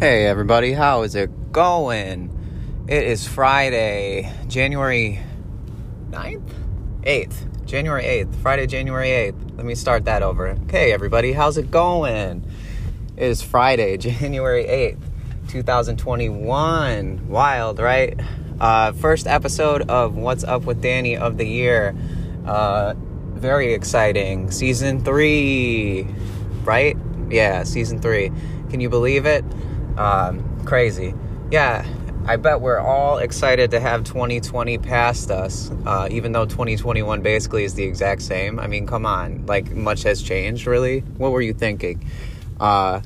Hey everybody, how is it going? It is Friday, January 9th? 8th. January 8th. Friday, January 8th. Let me start that over. Okay, everybody, how's it going? It is Friday, January 8th, 2021. Wild, right? Uh, first episode of What's Up with Danny of the year. Uh, very exciting. Season 3, right? Yeah, season 3. Can you believe it? Um, crazy. Yeah, I bet we're all excited to have 2020 past us, uh, even though 2021 basically is the exact same. I mean, come on, like much has changed, really. What were you thinking? Uh,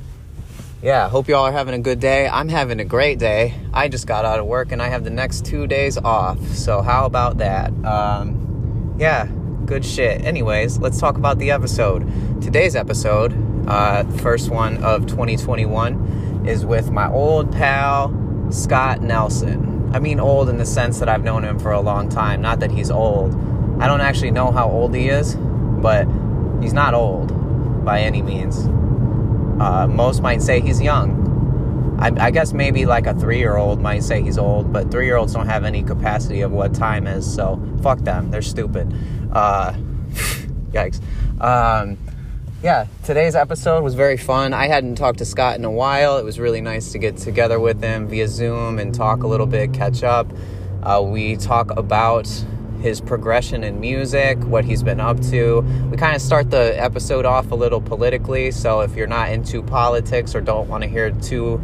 yeah, hope you all are having a good day. I'm having a great day. I just got out of work and I have the next two days off. So, how about that? Um, yeah, good shit. Anyways, let's talk about the episode. Today's episode, uh, first one of 2021 is with my old pal, Scott Nelson. I mean, old in the sense that I've known him for a long time, not that he's old. I don't actually know how old he is, but he's not old by any means. Uh, most might say he's young. I, I guess maybe like a three year old might say he's old, but three year olds don't have any capacity of what time is, so fuck them. They're stupid. Uh, yikes. Um, yeah, today's episode was very fun. I hadn't talked to Scott in a while. It was really nice to get together with him via Zoom and talk a little bit, catch up. Uh, we talk about his progression in music, what he's been up to. We kind of start the episode off a little politically, so if you're not into politics or don't want to hear two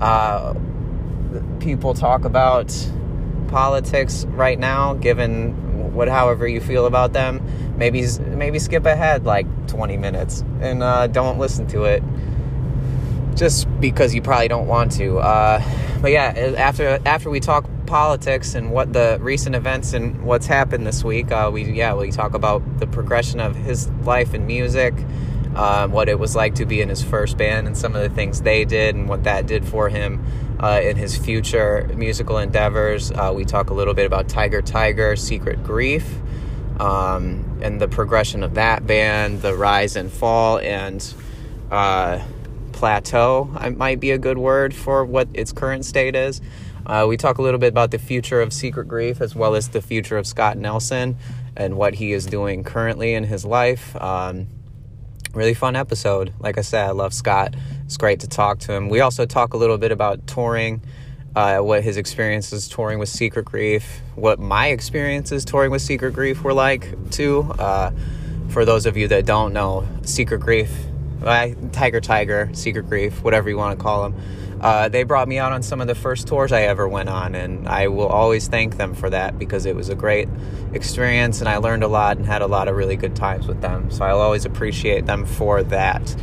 uh, people talk about politics right now, given what however you feel about them, maybe maybe skip ahead like 20 minutes and uh, don't listen to it just because you probably don't want to uh, but yeah after after we talk politics and what the recent events and what's happened this week uh, we yeah we talk about the progression of his life in music uh, what it was like to be in his first band and some of the things they did and what that did for him uh, in his future musical endeavors. Uh, we talk a little bit about Tiger Tiger, Secret Grief, um, and the progression of that band, the rise and fall, and uh, plateau might be a good word for what its current state is. Uh, we talk a little bit about the future of Secret Grief as well as the future of Scott Nelson and what he is doing currently in his life. Um, really fun episode. Like I said, I love Scott. It's great to talk to him. We also talk a little bit about touring uh, what his experiences touring with Secret Grief, what my experiences touring with Secret Grief were like too. Uh, for those of you that don't know, Secret Grief, Tiger Tiger, Secret Grief, whatever you want to call them, uh, they brought me out on some of the first tours I ever went on, and I will always thank them for that because it was a great experience and I learned a lot and had a lot of really good times with them. So I'll always appreciate them for that.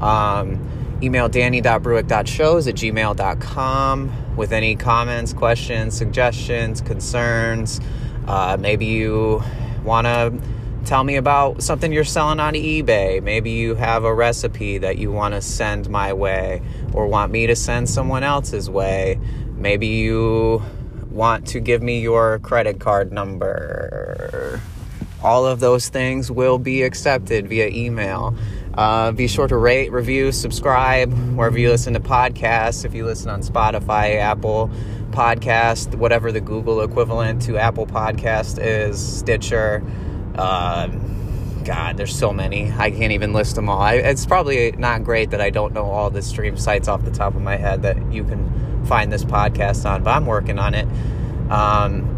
Um, email danny.bruick.shows at gmail.com with any comments, questions, suggestions, concerns. Uh, maybe you want to tell me about something you're selling on eBay. Maybe you have a recipe that you want to send my way or want me to send someone else's way. Maybe you want to give me your credit card number. All of those things will be accepted via email. Uh, be sure to rate, review, subscribe wherever you listen to podcasts. If you listen on Spotify, Apple Podcast, whatever the Google equivalent to Apple Podcast is, Stitcher. Uh, God, there's so many. I can't even list them all. I, it's probably not great that I don't know all the stream sites off the top of my head that you can find this podcast on, but I'm working on it. Um,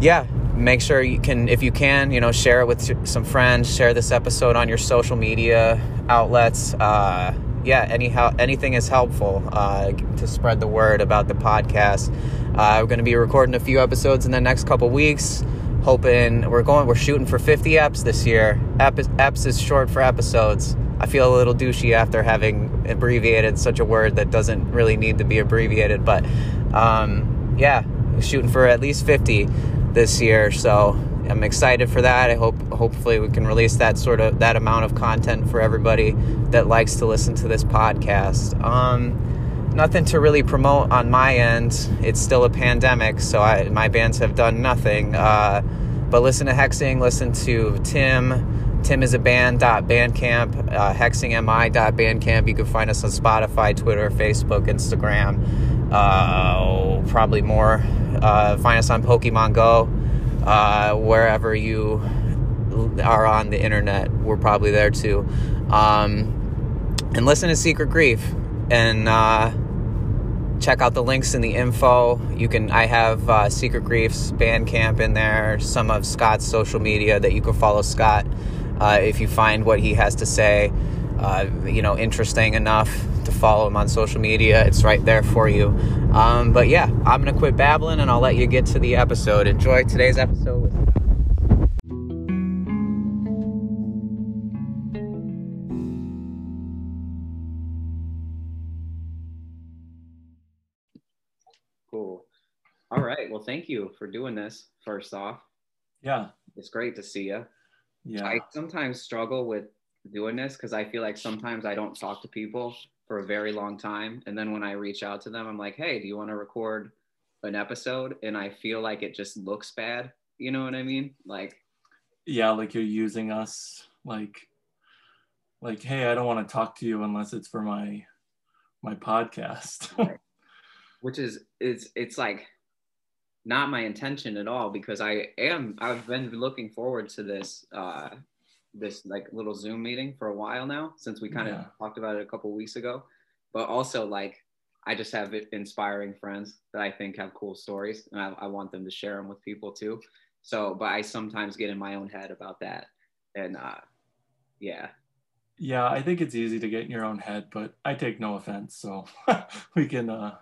yeah, make sure you can if you can you know share it with some friends share this episode on your social media outlets uh, yeah anyhow anything is helpful uh, to spread the word about the podcast uh, we're going to be recording a few episodes in the next couple weeks hoping we're going we're shooting for 50 eps this year Ep, eps is short for episodes i feel a little douchey after having abbreviated such a word that doesn't really need to be abbreviated but um, yeah shooting for at least 50 this year. So I'm excited for that. I hope hopefully we can release that sort of that amount of content for everybody that likes to listen to this podcast. Um, nothing to really promote on my end. It's still a pandemic, so I, my bands have done nothing. Uh, but listen to Hexing, listen to Tim, timisaband.bandcamp, uh, hexingmi.bandcamp. You can find us on Spotify, Twitter, Facebook, Instagram. Uh, probably more. Uh, find us on Pokemon Go. Uh, wherever you are on the internet, we're probably there too. Um, and listen to Secret Grief. And uh, check out the links in the info. You can I have uh, Secret Grief's Bandcamp in there, some of Scott's social media that you can follow Scott uh, if you find what he has to say, uh, you know, interesting enough to follow him on social media. It's right there for you. Um, but yeah, I'm gonna quit babbling and I'll let you get to the episode. Enjoy today's episode. Thank you for doing this. First off, Yeah. it's great to see you. Yeah. I sometimes struggle with doing this because I feel like sometimes I don't talk to people for a very long time. And then when I reach out to them, I'm like, hey, do you want to record an episode? And I feel like it just looks bad. You know what I mean? Like, yeah, like you're using us like like hey, I don't want to talk to you unless it's for my my podcast. which is it's it's like not my intention at all because I am I've been looking forward to this uh this like little Zoom meeting for a while now since we kind of Yeah. talked about it a couple weeks ago. But also like I just have inspiring friends that I think have cool stories and I, I want them to share them with people too. So but I sometimes get in my own head about that. And uh yeah. yeah, I think it's easy to get in your own head, but I take no offense, so we can uh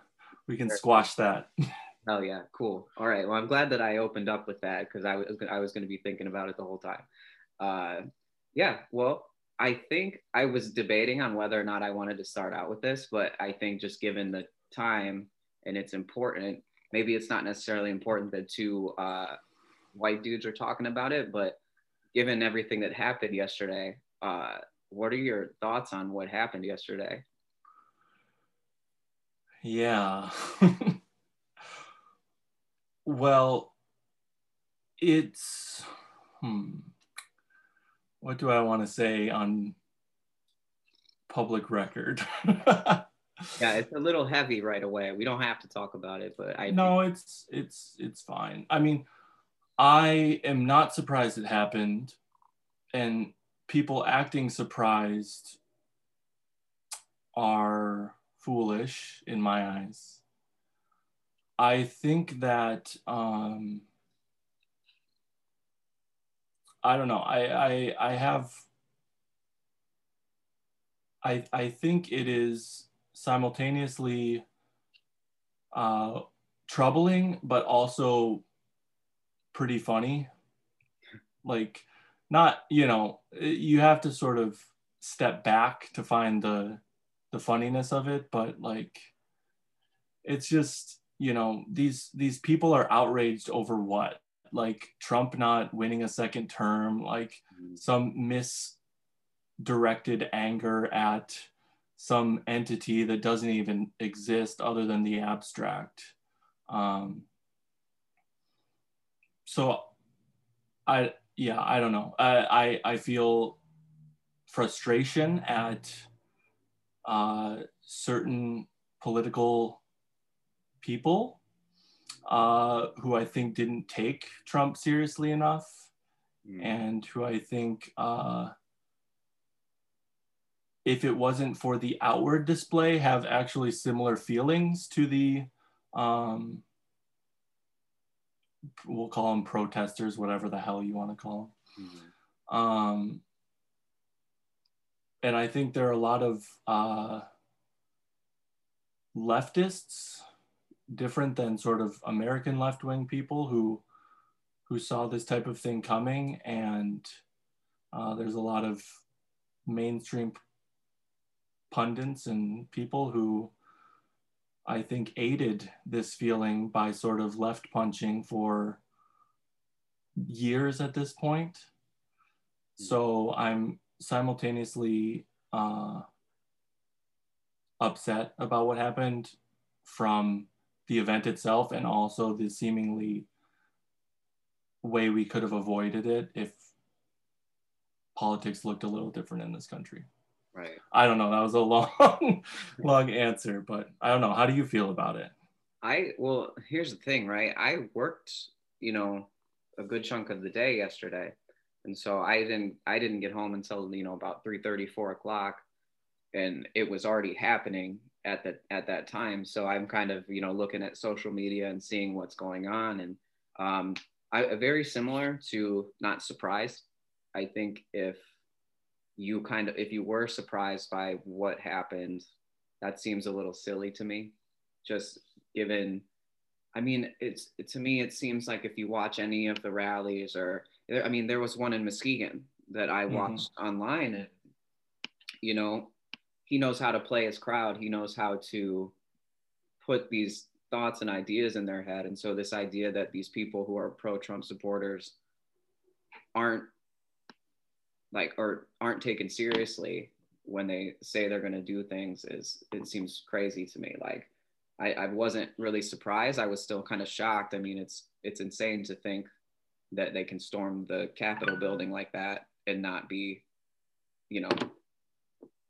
we can squash that. Oh yeah, cool. All right. Well, I'm glad that I opened up with that because I was I was going to be thinking about it the whole time. Uh, yeah. Well, I think I was debating on whether or not I wanted to start out with this, but I think just given the time and it's important, maybe it's not necessarily important that two uh, white dudes are talking about it, but given everything that happened yesterday, uh, what are your thoughts on what happened yesterday? Yeah. well, it's hmm. What do I want to say on public record? Yeah, it's a little heavy right away. We don't have to talk about it, but I no, it's it's it's fine. I mean, I am not surprised it happened, and people acting surprised are foolish in my eyes. I think that um, I don't know. I I I have. I I think it is simultaneously uh, troubling, but also pretty funny. Like, not you know, you have to sort of step back to find the the funniness of it, but like, it's just you know these these people are outraged over what? Like Trump not winning a second term, like some misdirected anger at some entity that doesn't even exist other than the abstract. Um, so I yeah I don't know. I I, I feel frustration at uh, certain political people uh, who I think didn't take Trump seriously enough Mm. and who I think uh, if it wasn't for the outward display have actually similar feelings to the um, we'll call them protesters whatever the hell you want to call them um, and I think there are a lot of uh, leftists different than sort of American left-wing people who who saw this type of thing coming and uh, there's a lot of mainstream pundits and people who I think aided this feeling by sort of left punching for years at this point. So I'm simultaneously uh, upset about what happened from the event itself and also the seemingly way we could have avoided it if politics looked a little different in this country. Right. I don't know. That was a long, long answer, but I don't know. How do you feel about it? I well, here's the thing, right? I worked, you know, a good chunk of the day yesterday, and so I didn't I didn't get home until you know about 3 30, 4 o'clock, and it was already happening at that at that time. So I'm kind of you know looking at social media and seeing what's going on, and um, I very similar to not surprised. I think if you kind of if you were surprised by what happened, that seems a little silly to me. Just given I mean, it's to me, it seems like if you watch any of the rallies, or I mean, there was one in Muskegon that I mm-hmm. watched mm-hmm. online, and you know, he knows how to play his crowd. He knows how to put these thoughts and ideas in their head. And so, this idea that these people who are pro-Trump supporters aren't like or aren't taken seriously when they say they're going to do things is it seems crazy to me. Like I, I wasn't really surprised. I was still kind of shocked. I mean, it's it's insane to think that they can storm the Capitol building like that and not be, you know,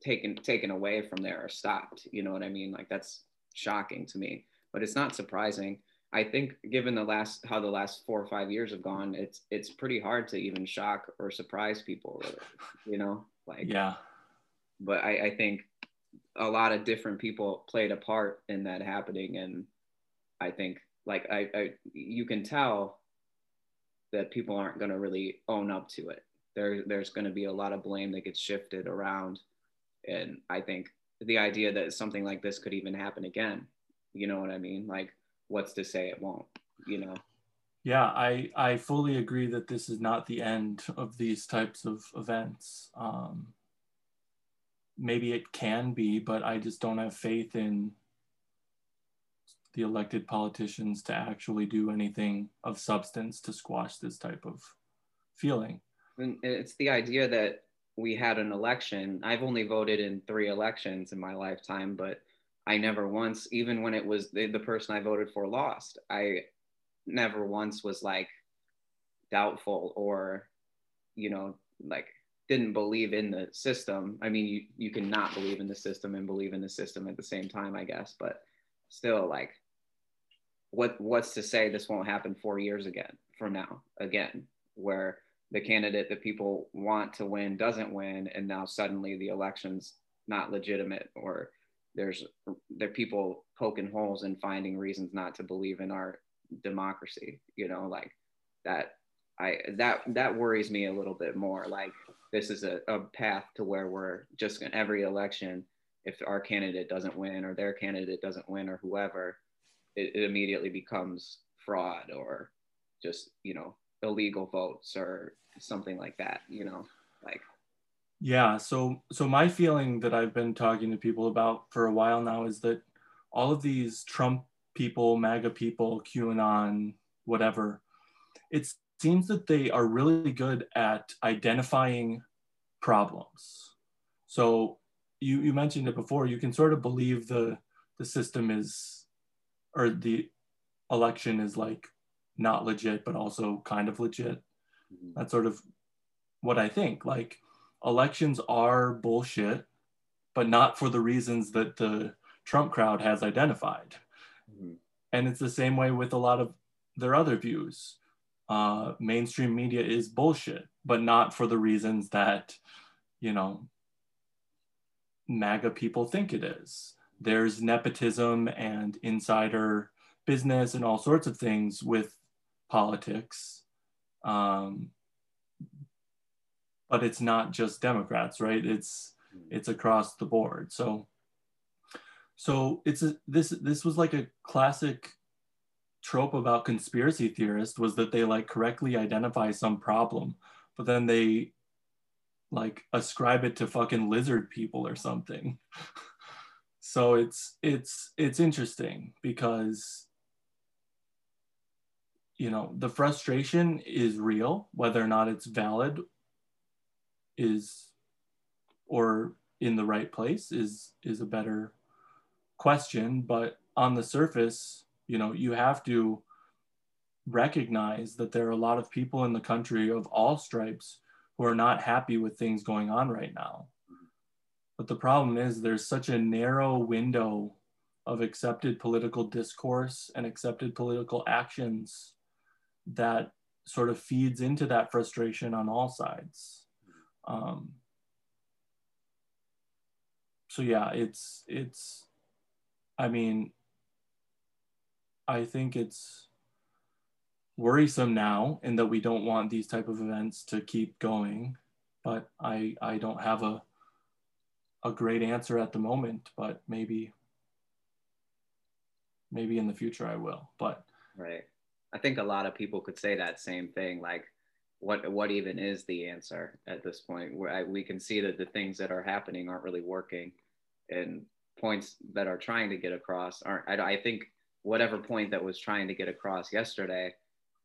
taken taken away from there or stopped. You know what I mean? Like that's shocking to me. But it's not surprising. I think given the last how the last four or five years have gone, it's it's pretty hard to even shock or surprise people, really, you know? Like yeah. But I, I think a lot of different people played a part in that happening and i think like i, I you can tell that people aren't going to really own up to it there there's going to be a lot of blame that gets shifted around and i think the idea that something like this could even happen again you know what i mean? Like what's to say it won't you know? Yeah i i fully agree that this is not the end of these types of events. Um maybe it can be, but I just don't have faith in the elected politicians to actually do anything of substance to squash this type of feeling. And it's the idea that we had an election. I've only voted in three elections in my lifetime, but I never once, even when it was the, the person I voted for lost, I never once was like doubtful or, you know, like didn't believe in the system. I mean, you you can not believe in the system and believe in the system at the same time, I guess. But still, like, what what's to say this won't happen four years again from now again, where the candidate that people want to win doesn't win, and now suddenly the election's not legitimate, or there's there people poking holes and finding reasons not to believe in our democracy. You know, like that. I that that worries me a little bit more. Like this is a, a path to where we're just in every election, if our candidate doesn't win or their candidate doesn't win or whoever, it, it immediately becomes fraud or just, you know, illegal votes or something like that, you know, like. Yeah. So, so my feeling that I've been talking to people about for a while now is that all of these Trump people, MAGA people, QAnon, whatever, it seems that they are really good at identifying problems. So you, you mentioned it before, you can sort of believe the, the system is, or the election is like not legit, but also kind of legit. Mm-hmm. That's sort of what I think. Like elections are bullshit, but not for the reasons that the Trump crowd has identified. Mm-hmm. And it's the same way with a lot of their other views uh, mainstream media is bullshit, but not for the reasons that, you know, MAGA people think it is. There's nepotism and insider business and all sorts of things with politics. Um, but it's not just Democrats, right? It's it's across the board. So so it's a, this this was like a classic trope about conspiracy theorists was that they like correctly identify some problem, but then they like ascribe it to fucking lizard people or something. so it's it's it's interesting because you know the frustration is real whether or not it's valid is or in the right place is is a better question but on the surface you know you have to recognize that there are a lot of people in the country of all stripes who are not happy with things going on right now. But the problem is there's such a narrow window of accepted political discourse and accepted political actions that sort of feeds into that frustration on all sides. Um, so yeah, it's it's. I mean, I think it's worrisome now in that we don't want these type of events to keep going, but I I don't have a a great answer at the moment, but maybe maybe in the future I will. But right. I think a lot of people could say that same thing. Like, what what even is the answer at this point? Where I, we can see that the things that are happening aren't really working, and points that are trying to get across aren't. I, I think whatever point that was trying to get across yesterday,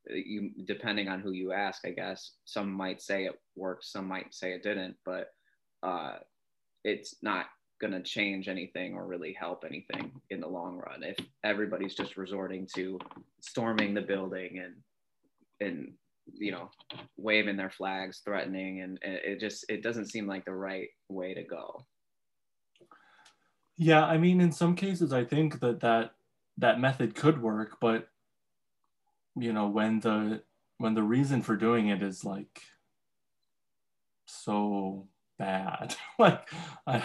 you depending on who you ask, I guess some might say it worked, some might say it didn't, but uh, it's not going to change anything or really help anything in the long run if everybody's just resorting to storming the building and and you know waving their flags threatening and it just it doesn't seem like the right way to go. Yeah i mean in some cases i think that that that method could work but you know when the when the reason for doing it is like so bad. like, I,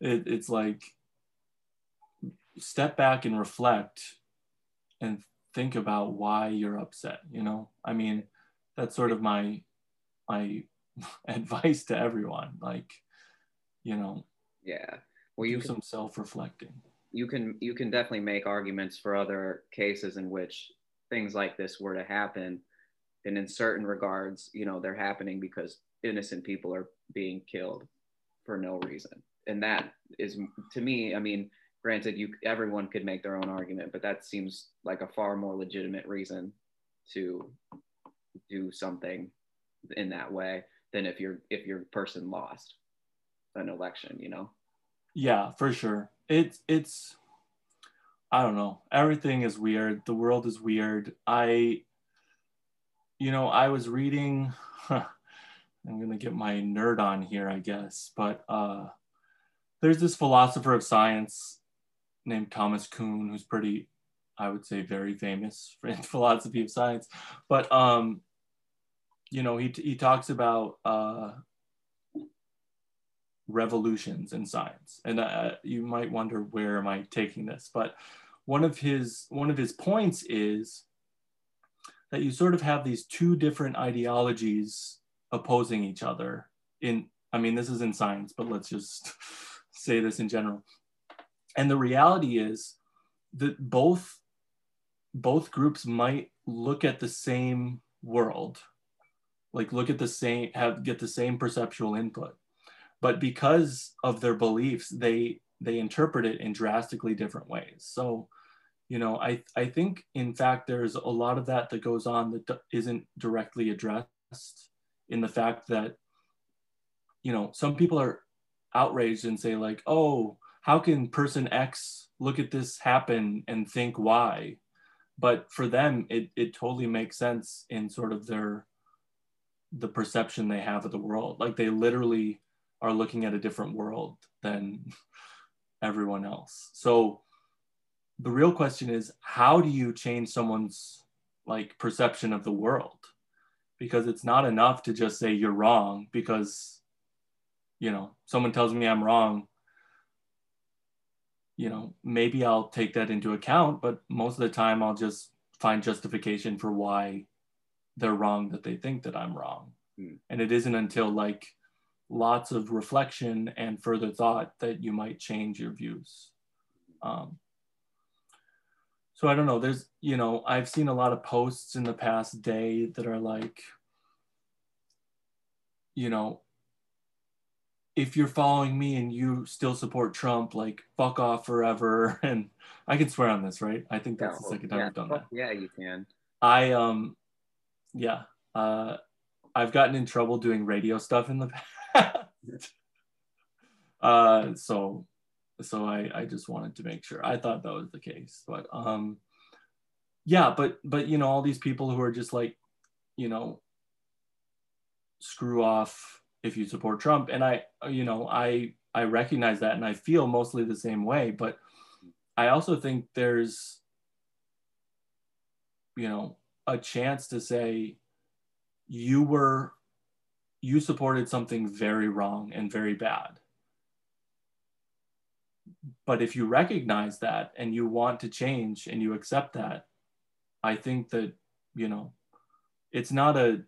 it, it's like step back and reflect and think about why you're upset. You know, I mean, that's sort of my my advice to everyone. Like, you know, yeah, well, you do can, some self reflecting. You can you can definitely make arguments for other cases in which things like this were to happen, and in certain regards, you know, they're happening because innocent people are being killed for no reason. And that is to me, I mean, granted you everyone could make their own argument, but that seems like a far more legitimate reason to do something in that way than if your if your person lost an election, you know. Yeah, for sure. It's it's I don't know. Everything is weird. The world is weird. I you know, I was reading I'm gonna get my nerd on here, I guess. But uh, there's this philosopher of science named Thomas Kuhn, who's pretty, I would say, very famous in philosophy of science. But um, you know, he he talks about uh, revolutions in science, and uh, you might wonder where am I taking this, but one of his one of his points is that you sort of have these two different ideologies opposing each other in i mean this is in science but let's just say this in general. And the reality is that both both groups might look at the same world like look at the same have get the same perceptual input. But because of their beliefs they they interpret it in drastically different ways. So you know i i think in fact there's a lot of that that goes on that isn't directly addressed in the fact that you know some people are outraged and say like oh how can person x look at this happen and think why but for them it, it totally makes sense in sort of their the perception they have of the world. Like they literally are looking at a different world than everyone else. So the real question is how do you change someone's like perception of the world because it's not enough to just say you're wrong because you know someone tells me i'm wrong you know maybe i'll take that into account but most of the time i'll just find justification for why they're wrong that they think that i'm wrong mm. and it isn't until like lots of reflection and further thought that you might change your views um, so I don't know. There's, you know, I've seen a lot of posts in the past day that are like, you know, if you're following me and you still support Trump, like fuck off forever. And I can swear on this, right? I think that's yeah, the second time yeah, I've done that. Yeah, you can. I um, yeah, uh, I've gotten in trouble doing radio stuff in the past. uh, so so I, I just wanted to make sure i thought that was the case but um yeah but but you know all these people who are just like you know screw off if you support Trump. And I, you know, I I recognize that and I feel mostly the same way. But I also think there's, you know, a chance to say you were you supported something very wrong and very bad. But if you recognize that and you want to change and you accept that, I think that, you know, it's not a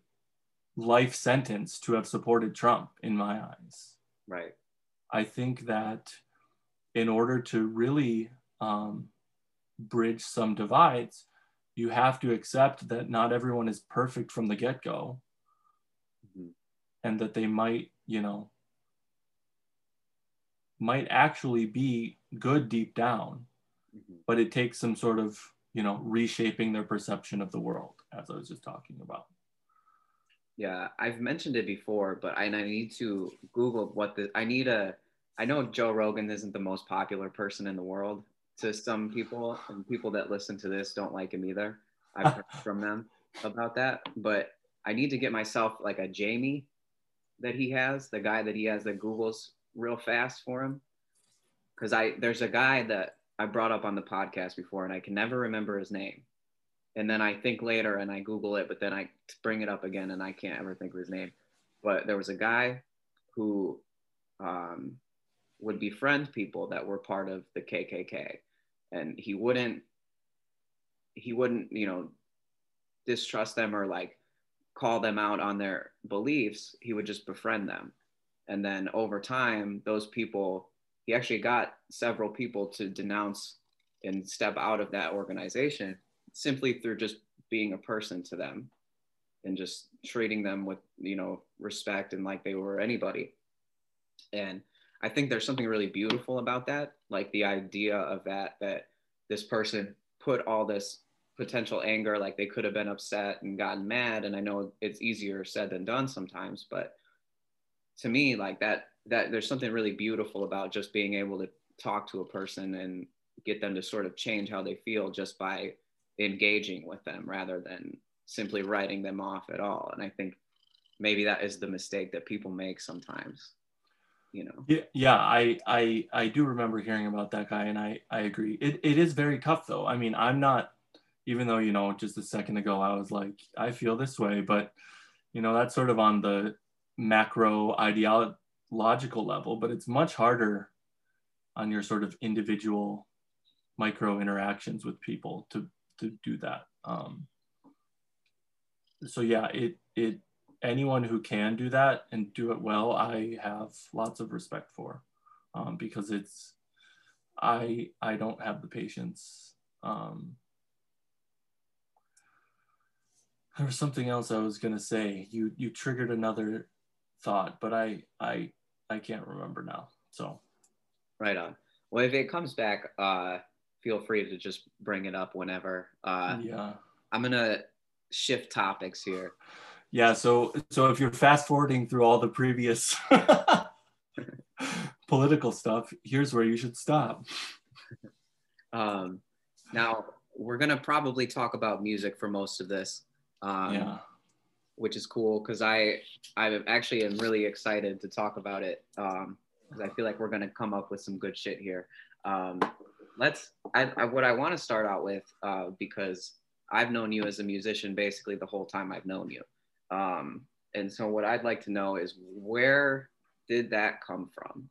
life sentence to have supported Trump in my eyes. Right. I think that in order to really um, bridge some divides, you have to accept that not everyone is perfect from the get go mm-hmm. and that they might, you know, might actually be good deep down, mm-hmm. but it takes some sort of, you know, reshaping their perception of the world, as I was just talking about. Yeah, I've mentioned it before, but I, I need to Google what the I need a. I know Joe Rogan isn't the most popular person in the world to some people, and people that listen to this don't like him either. I've heard from them about that, but I need to get myself like a Jamie that he has, the guy that he has that Google's real fast for him. Because I there's a guy that I brought up on the podcast before, and I can never remember his name and then I think later and I Google it, but then I bring it up again and I can't ever think of his name. But there was a guy who um, would befriend people that were part of the KKK, and he wouldn't he wouldn't you know distrust them or like call them out on their beliefs. He would just befriend them, and then over time, those people he actually got several people to denounce and step out of that organization simply through just being a person to them and just treating them with you know respect and like they were anybody. And i think there's something really beautiful about that like the idea of that that this person put all this potential anger like they could have been upset and gotten mad. And i know it's easier said than done sometimes but to me like that that there's something really beautiful about just being able to talk to a person and get them to sort of change how they feel just by engaging with them rather than simply writing them off at all. And I think maybe that is the mistake that people make sometimes. You know. Yeah, yeah, I I I do remember hearing about that guy, and I I agree. It it is very tough though. I mean, I'm not even though you know just a second ago I was like I feel this way, but you know that's sort of on the macro ideological level, but it's much harder on your sort of individual micro interactions with people to to do that. Um, so yeah, it it anyone who can do that and do it well, I have lots of respect for, um, because it's I I don't have the patience. Um, there was something else I was gonna say. You you triggered another thought, but I I I can't remember now. So right on. Well, if it comes back, uh, feel free to just bring it up whenever. Uh, yeah. I'm gonna shift topics here. Yeah. So so if you're fast forwarding through all the previous political stuff, here's where you should stop. Um, now we're gonna probably talk about music for most of this. Um, yeah. Which is cool because I I actually am really excited to talk about it because um, I feel like we're gonna come up with some good shit here. Um, let's I, I, what i want to start out with uh, because i've known you as a musician basically the whole time i've known you. Um, and so what i'd like to know is where did that come from?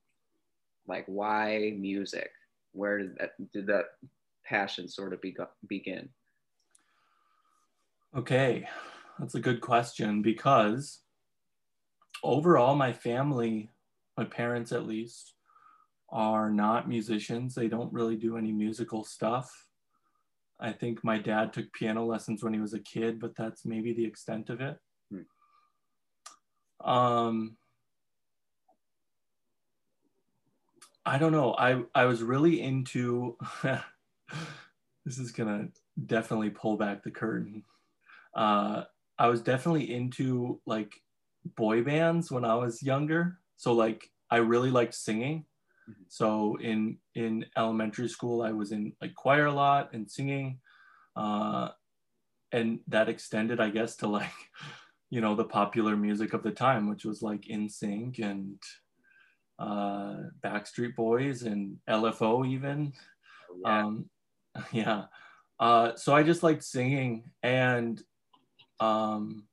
Like why music? Where did that did that passion sort of be, begin? Okay that's a good question because overall my family my parents at least are not musicians. They don't really do any musical stuff. I think my dad took piano lessons when he was a kid, but that's maybe the extent of it. Hmm. Um, I don't know. I, I was really into, this is going to definitely pull back the curtain. Uh, I was definitely into like boy bands when I was younger. So like I really liked singing. Mm-hmm. So in in elementary school, I was in like choir a lot and singing, uh, and that extended, I guess, to like you know the popular music of the time, which was like NSYNC and uh, Backstreet Boys and LFO even. Oh, yeah. Um, yeah. Uh, so I just liked singing and um,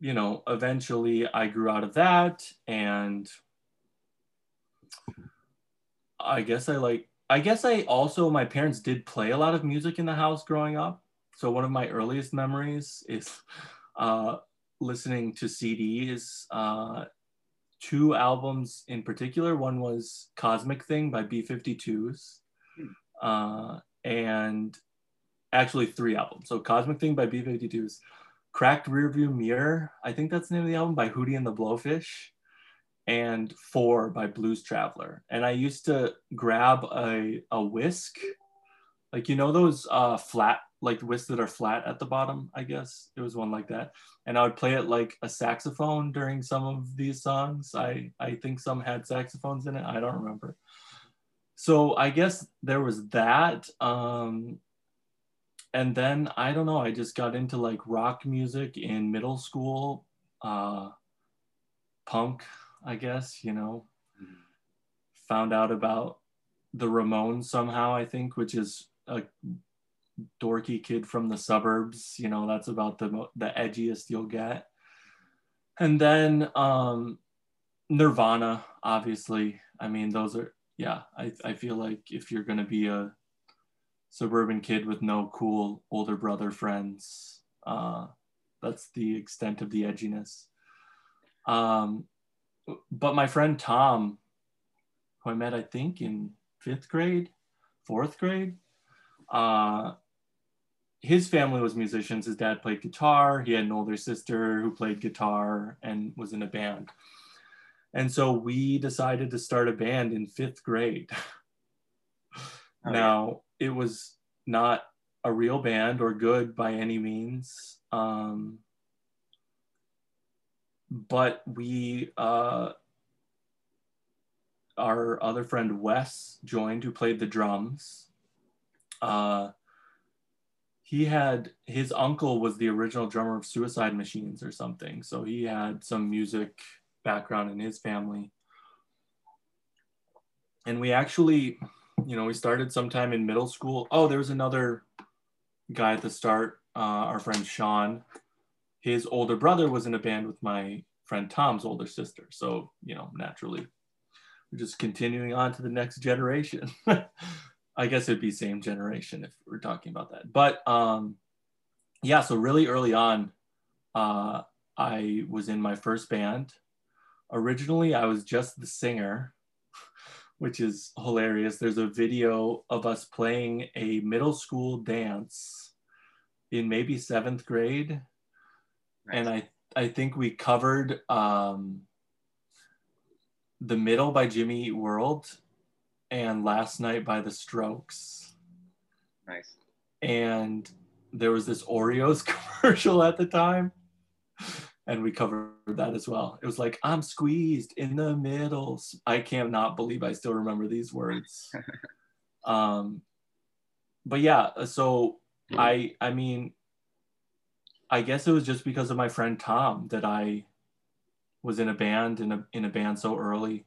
you know, eventually I grew out of that and I guess I like I guess I also my parents did play a lot of music in the house growing up. So one of my earliest memories is uh, listening to CDs. Uh, two albums in particular. One was Cosmic Thing by B52s, uh, and actually three albums. So Cosmic Thing by B52s, Cracked Rearview Mirror, I think that's the name of the album by Hootie and the Blowfish, and Four by Blues Traveler. And I used to grab a, a whisk, like you know those uh, flat like whisks that are flat at the bottom, I guess. It was one like that. And I would play it like a saxophone during some of these songs. I, I think some had saxophones in it. I don't remember. So I guess there was that. Um, and then I don't know, I just got into like rock music in middle school, uh, punk, I guess, you know. Mm-hmm. Found out about the Ramones somehow, I think, which is a dorky kid from the suburbs. You know, that's about the the edgiest you'll get. And then um, Nirvana, obviously. I mean, those are yeah. I I feel like if you're gonna be a suburban kid with no cool older brother friends, uh, that's the extent of the edginess. Um, but my friend Tom, who I met I think in fifth grade, fourth grade, uh, his family was musicians. His dad played guitar. He had an older sister who played guitar and was in a band. And so we decided to start a band in fifth grade. Now. It was not a real band or good by any means. Um, but we, uh, our other friend Wes joined, who played the drums. Uh, he had his uncle was the original drummer of Suicide Machines or something. So he had some music background in his family. And we actually, you know, we started sometime in middle school. Oh, there was another guy at the start, uh, our friend Sean. His older brother was in a band with my friend Tom's older sister. So, you know, naturally, we're just continuing on to the next generation. I guess it'd be same generation if we're talking about that. But um, yeah, so really early on, uh, I was in my first band. Originally, I was just the singer, which is hilarious. There's a video of us playing a middle school dance in maybe seventh grade. Nice. And I, I think we covered um, The Middle by Jimmy Eat World and Last Night by the Strokes. Nice. And there was this Oreos commercial at the time. And we covered that as well. It was like, I'm squeezed in the middle. I cannot believe I still remember these words. um, but yeah, so I I mean, I guess it was just because of my friend Tom that I was in a band in a in a band so early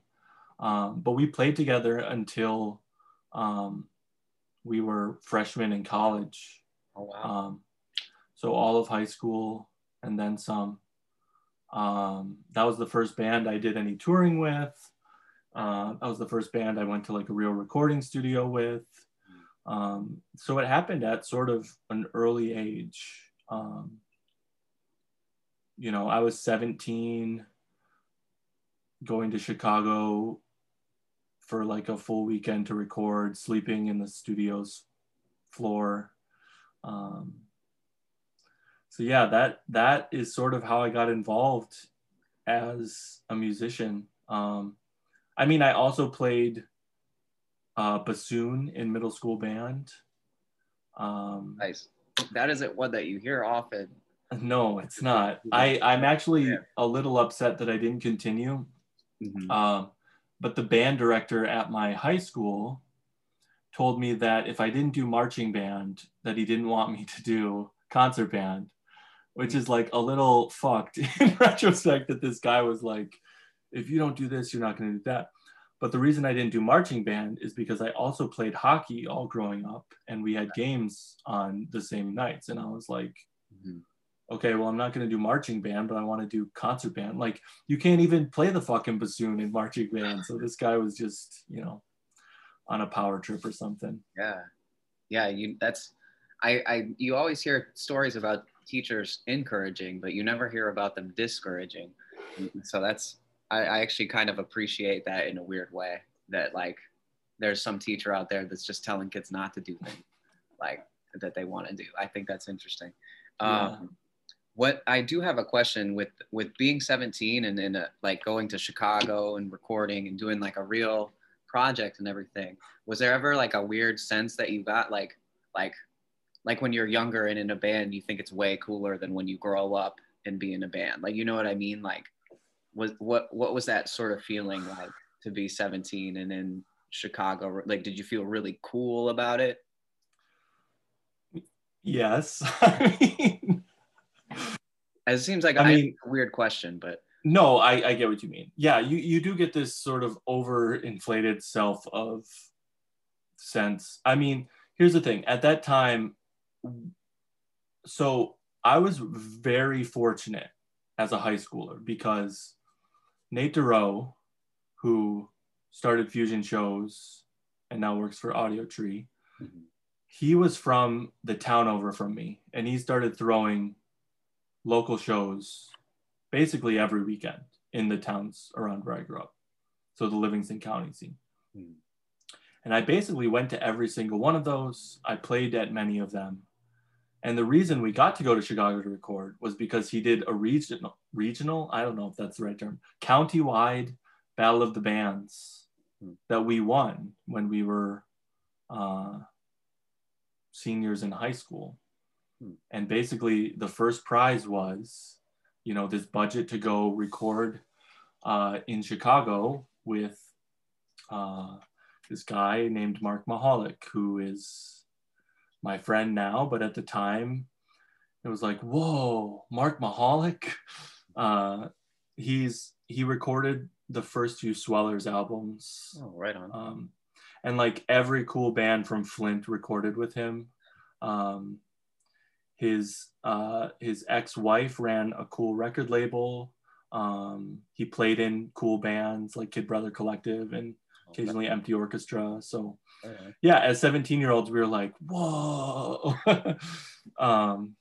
um, but we played together until um, we were freshmen in college. Oh, wow. Um, so all of high school and then some. Um, that was the first band I did any touring with. Uh, that was the first band I went to like a real recording studio with. Um, so it happened at sort of an early age. Um, you know, I was 17 going to Chicago for like a full weekend to record, sleeping in the studio's floor. Um, so yeah, that that is sort of how I got involved as a musician. Um, I mean, I also played uh, bassoon in middle school band. Um, nice. That isn't one that you hear often. No, it's not. I I'm actually yeah. a little upset that I didn't continue. Mm-hmm. Um, but the band director at my high school told me that if I didn't do marching band, that he didn't want me to do concert band. Which is like a little fucked in retrospect that this guy was like, if you don't do this, you're not going to do that. But the reason I didn't do marching band is because I also played hockey all growing up and we had games on the same nights. And I was like, Mhm. okay, well, I'm not going to do marching band, but I want to do concert band. Like, you can't even play the fucking bassoon in marching band. So this guy was just, you know, on a power trip or something. Yeah, yeah. You that's I I you always hear stories about teachers encouraging, but you never hear about them discouraging. So that's I, I actually kind of appreciate that in a weird way. That like there's some teacher out there that's just telling kids not to do things like that they want to do. I think that's interesting. Yeah. Um, what I do have a question with with being 17 and then like going to Chicago and recording and doing like a real project and everything. Was there ever like a weird sense that you got like like like when you're younger and in a band you think it's way cooler than when you grow up and be in a band? Like you know what I mean? Like was what what was that sort of feeling like to be 17 and in Chicago? Like did you feel really cool about it? Yes. I mean, It seems like I I mean- a weird question, but no, I, I get what you mean. Yeah, you, you do get this sort of overinflated self of sense. I mean, here's the thing. At that time, so I was very fortunate as a high schooler because Nate DeRoe, who started Fusion Shows and now works for Audiotree, Mhm. he was from the town over from me and he started throwing local shows basically every weekend in the towns around where I grew up. So the Livingston County scene. Hmm. And I basically went to every single one of those. I played at many of them. And the reason we got to go to Chicago to record was because he did a regional, regional, I don't know if that's the right term, county-wide battle of the bands Hmm. that we won when we were uh, seniors in high school. Hmm. And basically, the first prize was, you know, this budget to go record uh, in Chicago with uh, this guy named Mark Mahalik, who is my friend now, but at the time, it was like, whoa, Mark Mahalik. Uh, he's he recorded the first few Swellers albums oh, right on. um, and like every cool band from Flint recorded with him. Um, his uh, his ex-wife ran a cool record label. Um, he played in cool bands like Kid Brother Collective and occasionally Empty Orchestra. So Okay. yeah, as 17 year olds, we were like, whoa. um,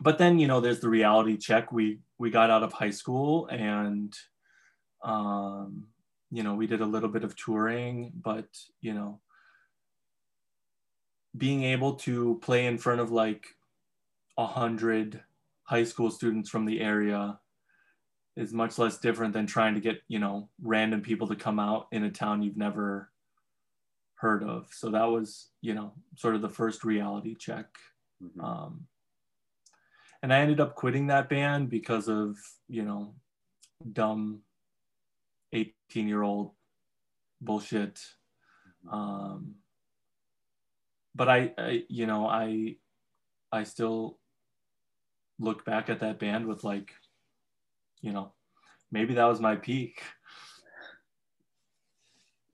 but then you know, there's the reality check. We we got out of high school and um, you know, we did a little bit of touring, but you know, being able to play in front of like a hundred high school students from the area is much less different than trying to get, you know, random people to come out in a town you've never heard of. So that was, you know, sort of the first reality check. Mhm. Um, and I ended up quitting that band because of, you know, dumb 18 year old bullshit. Um, but I, I, you know, I, I still look back at that band with like, you know, maybe that was my peak.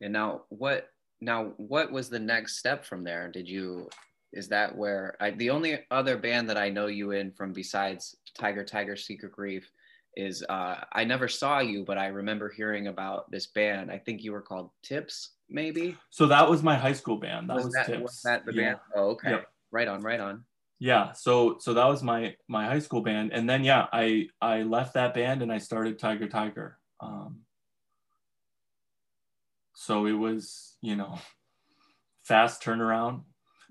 And now what now what was the next step from there? Did you is that where I the only other band that I know you in from besides Tiger Tiger Secret Grief is uh I never saw you, but I remember hearing about this band. I think you were called Tips, maybe. So that was my high school band. That was, was that Tips. was that the Yeah. band? Oh, okay. Yep. Right on, right on. Yeah so so that was my my high school band and then yeah i i left that band and i started tiger tiger um. So it was you know fast turnaround.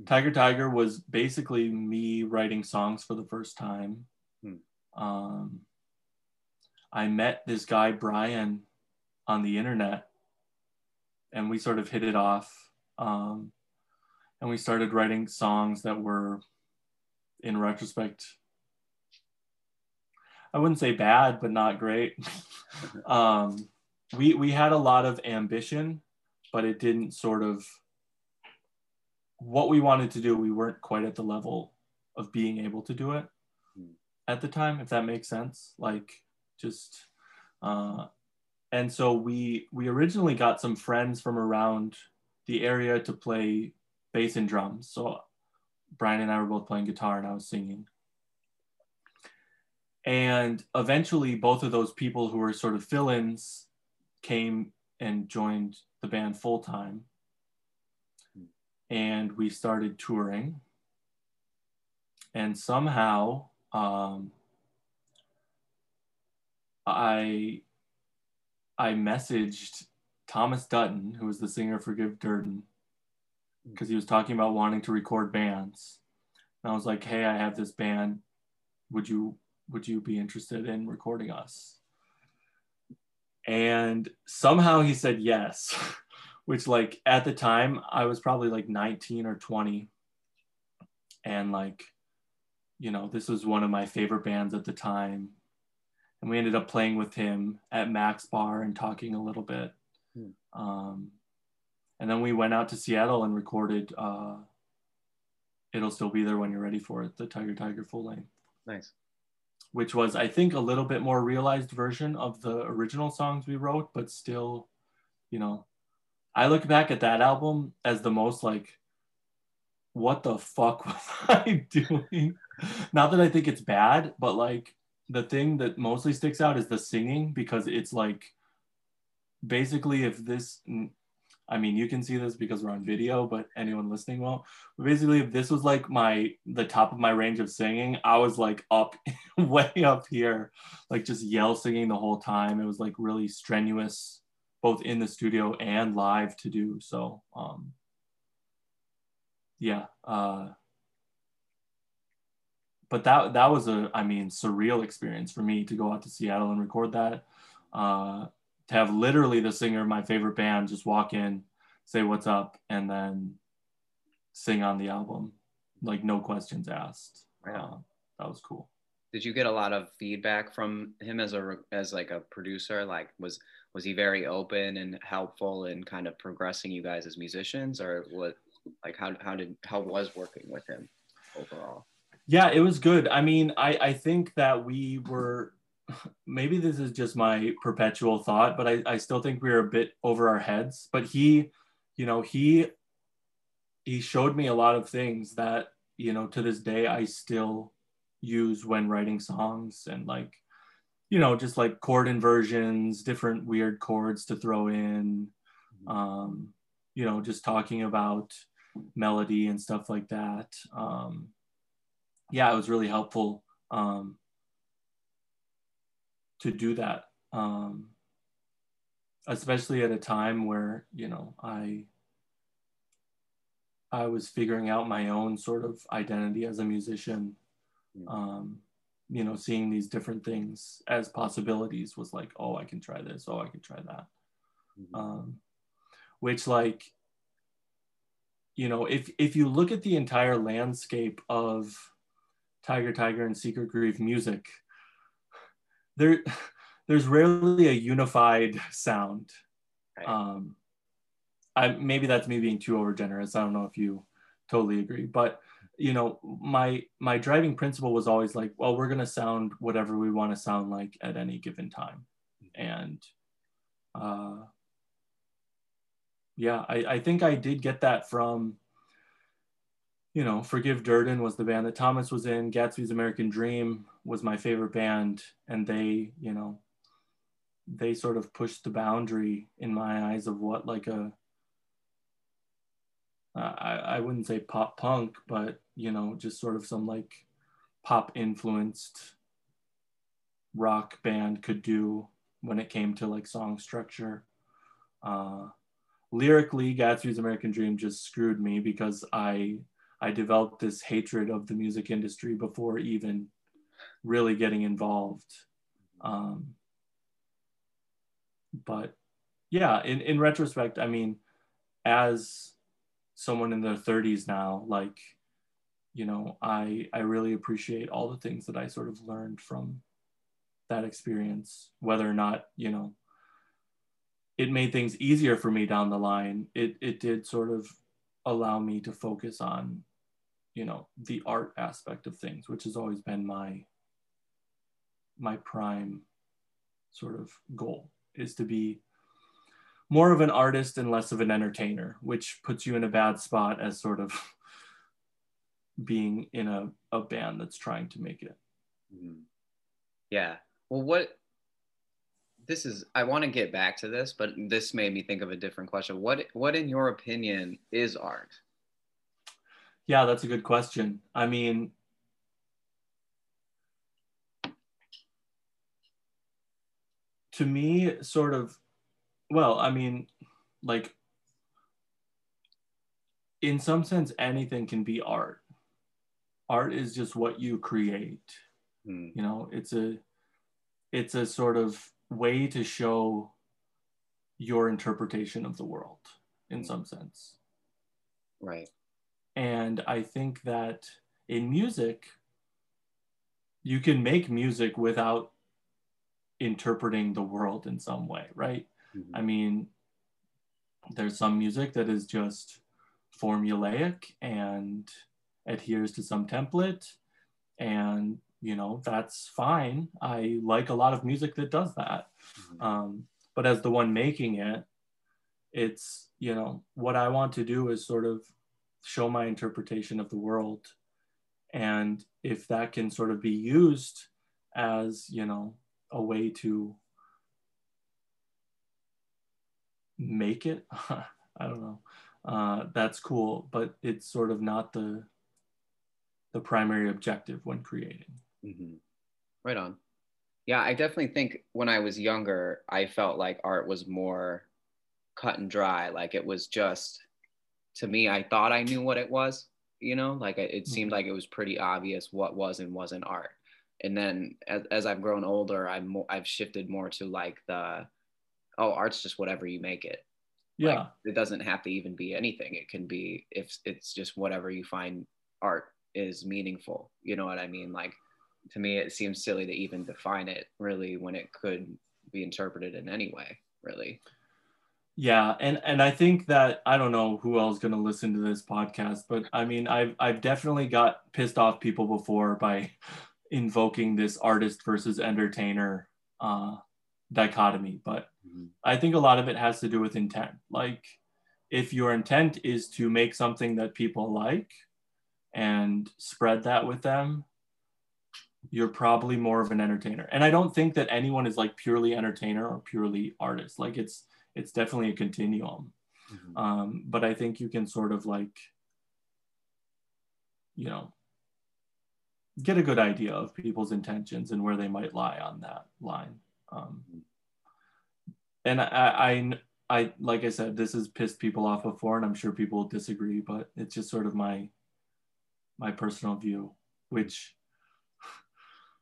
Tiger tiger was basically me writing songs for the first time. Hmm. um i met this guy brian on the internet and we sort of hit it off um and we started writing songs that were in retrospect i wouldn't say bad but not great um, we we had a lot of ambition but it didn't sort of what we wanted to do we weren't quite at the level of being able to do it Hmm. at the time, if that makes sense. Like just uh, and so we we originally got some friends from around the area to play bass and drums. So Brian and I were both playing guitar and I was singing. And eventually, both of those people who were sort of fill ins came and joined the band full time. And we started touring. And somehow, um, I I messaged Thomas Dutton, who was the singer for Give Durden, because he was talking about wanting to record bands. And I was like, "Hey, I have this band. Would you would you be interested in recording us?" And somehow he said yes, which like at the time I was probably like 19 or 20 and like you know, this was one of my favorite bands at the time and we ended up playing with him at Mac's Bar and talking a little bit. Hmm. Um, and then we went out to Seattle and recorded uh, "It'll Still Be There When You're Ready for It," the Tiger Tiger full length. Nice. Which was, I think, a little bit more realized version of the original songs we wrote, but still, you know, I look back at that album as the most like, what the fuck was I doing? Not that I think it's bad, but like the thing that mostly sticks out is the singing because it's like basically if this I mean, you can see this because we're on video, but anyone listening won't. But basically, if this was like my the top of my range of singing, I was like up, way up here, like just yell singing the whole time. It was like really strenuous, both in the studio and live to do. So, um, yeah, uh, but that that was a I mean surreal experience for me to go out to Seattle and record that. Uh, to have literally the singer of my favorite band just walk in, say what's up, and then sing on the album, like no questions asked. Yeah. Uh, that was cool. Did you get a lot of feedback from him as a as like a producer? Like was was he very open and helpful in kind of progressing you guys as musicians, or what? Like how how did how was working with him overall? Yeah, it was good. I mean, I, I think that we were maybe this is just my perpetual thought, but I, I still think we are a bit over our heads. But he, you know, he he showed me a lot of things that, you know, to this day I still use when writing songs and like, you know, just like chord inversions, different weird chords to throw in. Mm-hmm. Um, you know, just talking about melody and stuff like that. Um, yeah, it was really helpful um, to do that, um, especially at a time where you know I I was figuring out my own sort of identity as a musician. Um, you know, seeing these different things as possibilities was like, oh, I can try this. Oh, I can try that. Mm-hmm. Um, which like you know if if you look at the entire landscape of Tiger Tiger and Secret Grief music, there there's rarely a unified sound. Right. Um, I maybe that's me being too over generous. I don't know if you totally agree, but you know, my my driving principle was always like, well, we're gonna sound whatever we want to sound like at any given time, and uh, yeah, I, I think I did get that from you know, Forgive Durden was the band that Thomas was in. Gatsby's American Dream was my favorite band, and they, you know, they sort of pushed the boundary in my eyes of what like a I, I wouldn't say pop punk, but you know, just sort of some like pop influenced rock band could do when it came to like song structure. Uh, lyrically, Gatsby's American Dream just screwed me because I I developed this hatred of the music industry before even really getting involved. Um, but yeah, in, in retrospect, I mean, as someone in their 30s now, like, you know, I I really appreciate all the things that I sort of learned from that experience, whether or not, you know, it made things easier for me down the line. It it did sort of allow me to focus on you know the art aspect of things which has always been my my prime sort of goal is to be more of an artist and less of an entertainer, which puts you in a bad spot as sort of being in a, a band that's trying to make it. Mhm. Yeah. Well, what this is, I want to get back to this, but this made me think of a different question. What, what in your opinion is art? Yeah, that's a good question. I mean, to me, sort of, well, I mean, like, in some sense, anything can be art. Art is just what you create. Hmm. You know, it's a, it's a sort of way to show your interpretation of the world in some sense. Right. And I think that in music, you can make music without interpreting the world in some way, right? Mhm. I mean, there's some music that is just formulaic and adheres to some template. And, you know, that's fine. I like a lot of music that does that. Mhm. Um, but as the one making it, it's, you know, what I want to do is sort of show my interpretation of the world. And if that can sort of be used as, you know, a way to make it, I don't know. Uh, that's cool, but it's sort of not the the primary objective when creating. Mhm. Right on. Yeah, I definitely think when I was younger, I felt like art was more cut and dry. Like it was just, to me, I thought I knew what it was, you know, like it, seemed Mhm. like it was pretty obvious what was and wasn't art. And then as, as I've grown older, I'm more, I've shifted more to like the, oh, art's just whatever you make it. Yeah. Like, it doesn't have to even be anything. It can be if it's just whatever you find art is meaningful. You know what I mean? Like to me, it seems silly to even define it really when it could be interpreted in any way. Really. Yeah, and and I think that I don't know who else is going to listen to this podcast, but I mean, I've I've definitely got pissed off people before by invoking this artist versus entertainer uh, dichotomy. But I think a lot of it has to do with intent. Like, if your intent is to make something that people like and spread that with them, you're probably more of an entertainer. And I don't think that anyone is like purely entertainer or purely artist. Like, it's it's definitely a continuum. Mhm. Um, but I think you can sort of like, you know, get a good idea of people's intentions and where they might lie on that line. Um, and I, I, I, like I said, this has pissed people off before, and I'm sure people will disagree, but it's just sort of my, my personal view, which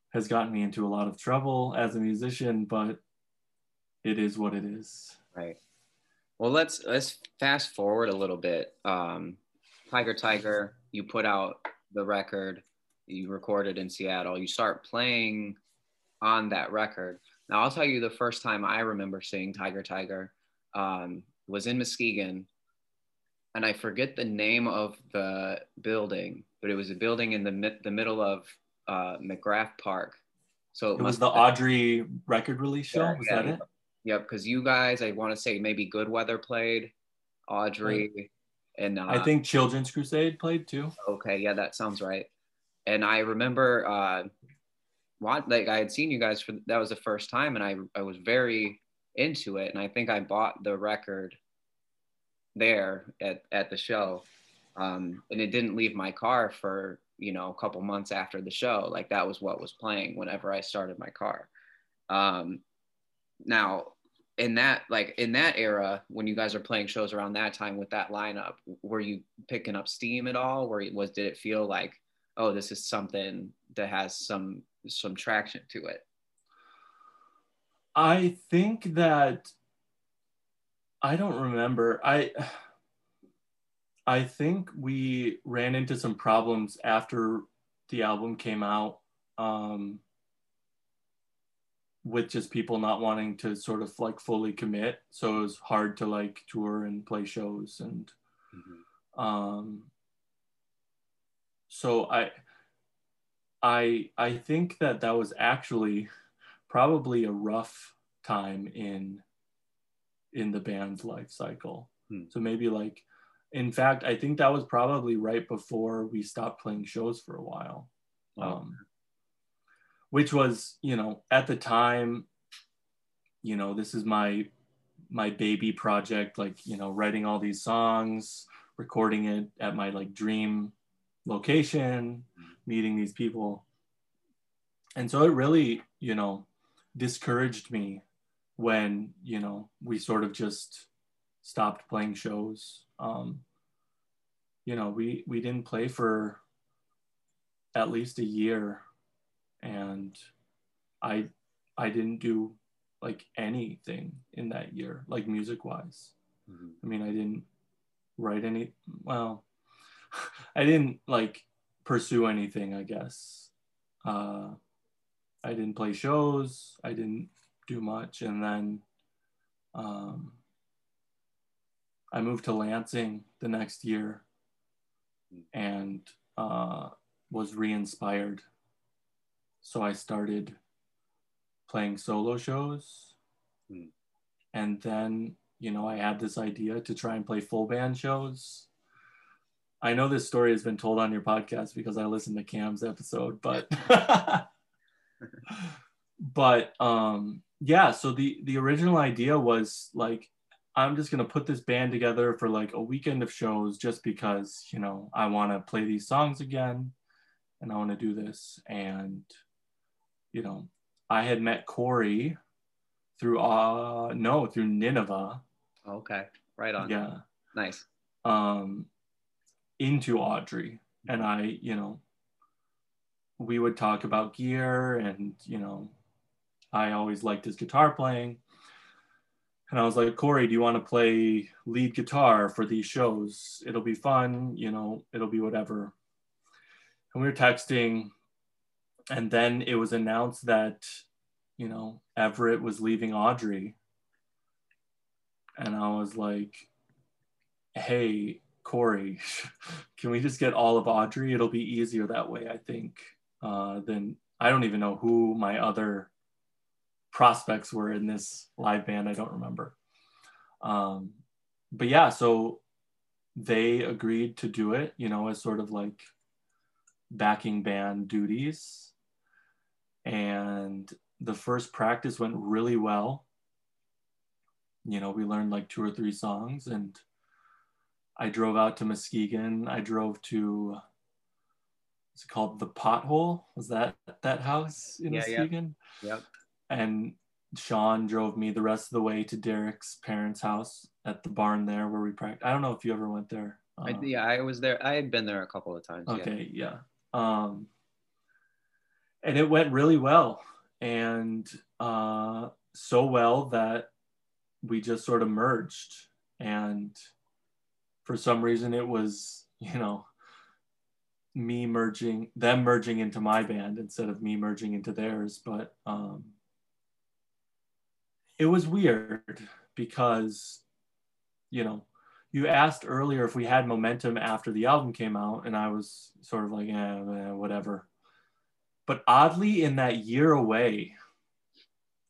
has gotten me into a lot of trouble as a musician, but it is what it is. Right. Well, let's let's fast forward a little bit. Um, Tiger Tiger, you put out the record, you recorded in Seattle. You start playing on that record. Now, I'll tell you the first time I remember seeing Tiger Tiger um, was in Muskegon, and I forget the name of the building, but it was a building in the mid- the middle of uh, McGraft Park. So It was the Audrey record release show. Yeah, was yeah, that it? Yep, because you guys, I want to say maybe Good Weather played, Audrey, and uh, I think Children's Crusade played too. okay, yeah, that sounds right. And I remember, uh, what like I had seen you guys for that was the first time, and I I was very into it, and I think I bought the record there at at the show, um, and it didn't leave my car for you know a couple months after the show. Like that was what was playing whenever I started my car. Um, now in that like in that era when you guys are playing shows around that time with that lineup were you picking up steam at all? Or was did it feel like oh this is something that has some some traction to it? I think that I don't remember. I I think we ran into some problems after the album came out. Um, with just people not wanting to sort of like fully commit. So it was hard to like tour and play shows and um, so I I I think that that was actually probably a rough time in in the band's life cycle. Hmm. So maybe like in fact, I think that was probably right before we stopped playing shows for a while. Wow. Um, which was, you know, at the time, you know, this is my my baby project, like, you know, writing all these songs, recording it at my like dream location, meeting these people. And so it really, you know, discouraged me when, you know, we sort of just stopped playing shows. Um, you know, we we didn't play for at least a year and I I didn't do like anything in that year, like music wise. Mhm. I mean, I didn't write any, well, I didn't like pursue anything, I guess. Uh, I didn't play shows, I didn't do much. And then um, I moved to Lansing the next year and uh, was re inspired. So I started playing solo shows. Hmm. And then, you know, I had this idea to try and play full band shows. I know this story has been told on your podcast because I listened to Cam's episode, but but um yeah, so the the original idea was like I'm just going to put this band together for like a weekend of shows just because, you know, I want to play these songs again and I want to do this and you know, I had met Corey through uh no through Nineveh Okay. Right on. yeah Nice. um into Audrey and I you know we would talk about gear and you know I always liked his guitar playing and I was like Corey do you want to play lead guitar for these shows it'll be fun you know it'll be whatever and we were texting and then it was announced that you know Everett was leaving Audrey. And I was like hey Corey can we just get all of Audrey? It'll be easier that way I think uh, than I don't even know who my other prospects were in this live band. I don't remember. Um, but yeah so they agreed to do it you know as sort of like backing band duties and the first practice went really well you know we learned like two or three songs and i drove out to muskegon i drove to what's it called the pothole was that that house in Yeah, yeah. muskegon Yep. and sean drove me the rest of the way to derek's parents house at the barn there where we practiced i don't know if you ever went there I, Uh, yeah, I was there. I had been there a couple of times. yeah. Okay, yeah. Um, and it went really well, and uh, so well that we just sort of merged. And for some reason, it was you know me merging them merging into my band instead of me merging into theirs. But um, it was weird because you know you asked earlier if we had momentum after the album came out, and I was sort of like, eh, eh, whatever. But oddly, in that year away,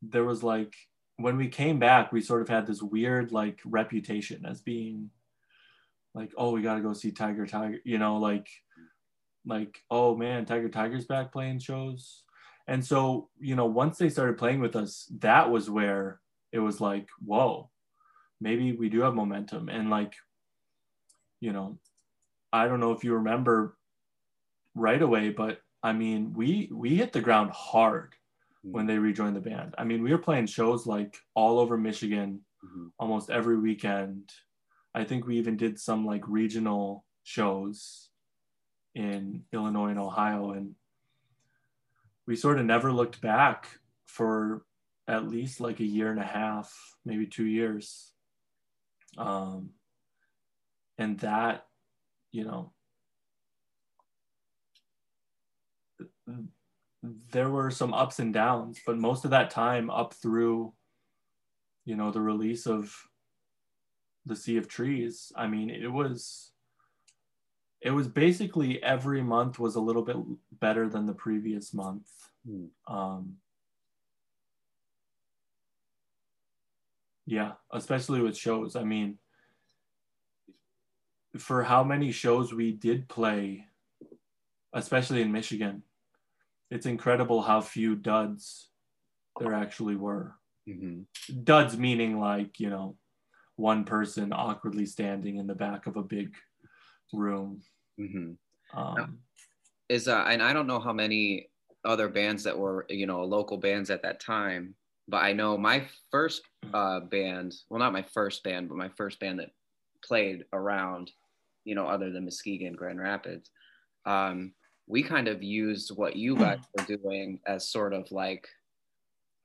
there was like, when we came back, we sort of had this weird like reputation as being like, oh, we got to go see Tiger Tiger, you know, like, like, oh man, Tiger Tiger's back playing shows. And so, you know, once they started playing with us, that was where it was like, whoa, maybe we do have momentum and like you know i don't know if you remember right away but i mean we we hit the ground hard when they rejoined the band. I mean we were playing shows like all over michigan Mhm. almost every weekend. I think we even did some like regional shows in illinois and ohio and we sort of never looked back for at least like a year and a half maybe two years. Um, and that you know there were some ups and downs but most of that time up through you know the release of the sea of trees i mean it was it was basically every month was a little bit better than the previous month Hmm. um, Yeah, especially with shows. I mean, for how many shows we did play, especially in Michigan, it's incredible how few duds there actually were. Mm-hmm. Duds meaning like, you know, one person awkwardly standing in the back of a big room. Mm-hmm. Um, Is uh, and I don't know how many other bands that were you know local bands at that time, but I know my first uh, band, well, not my first band, but my first band that played around, you know, other than Muskegon, Grand Rapids. Um, we kind of used what you guys hmm. were doing as sort of like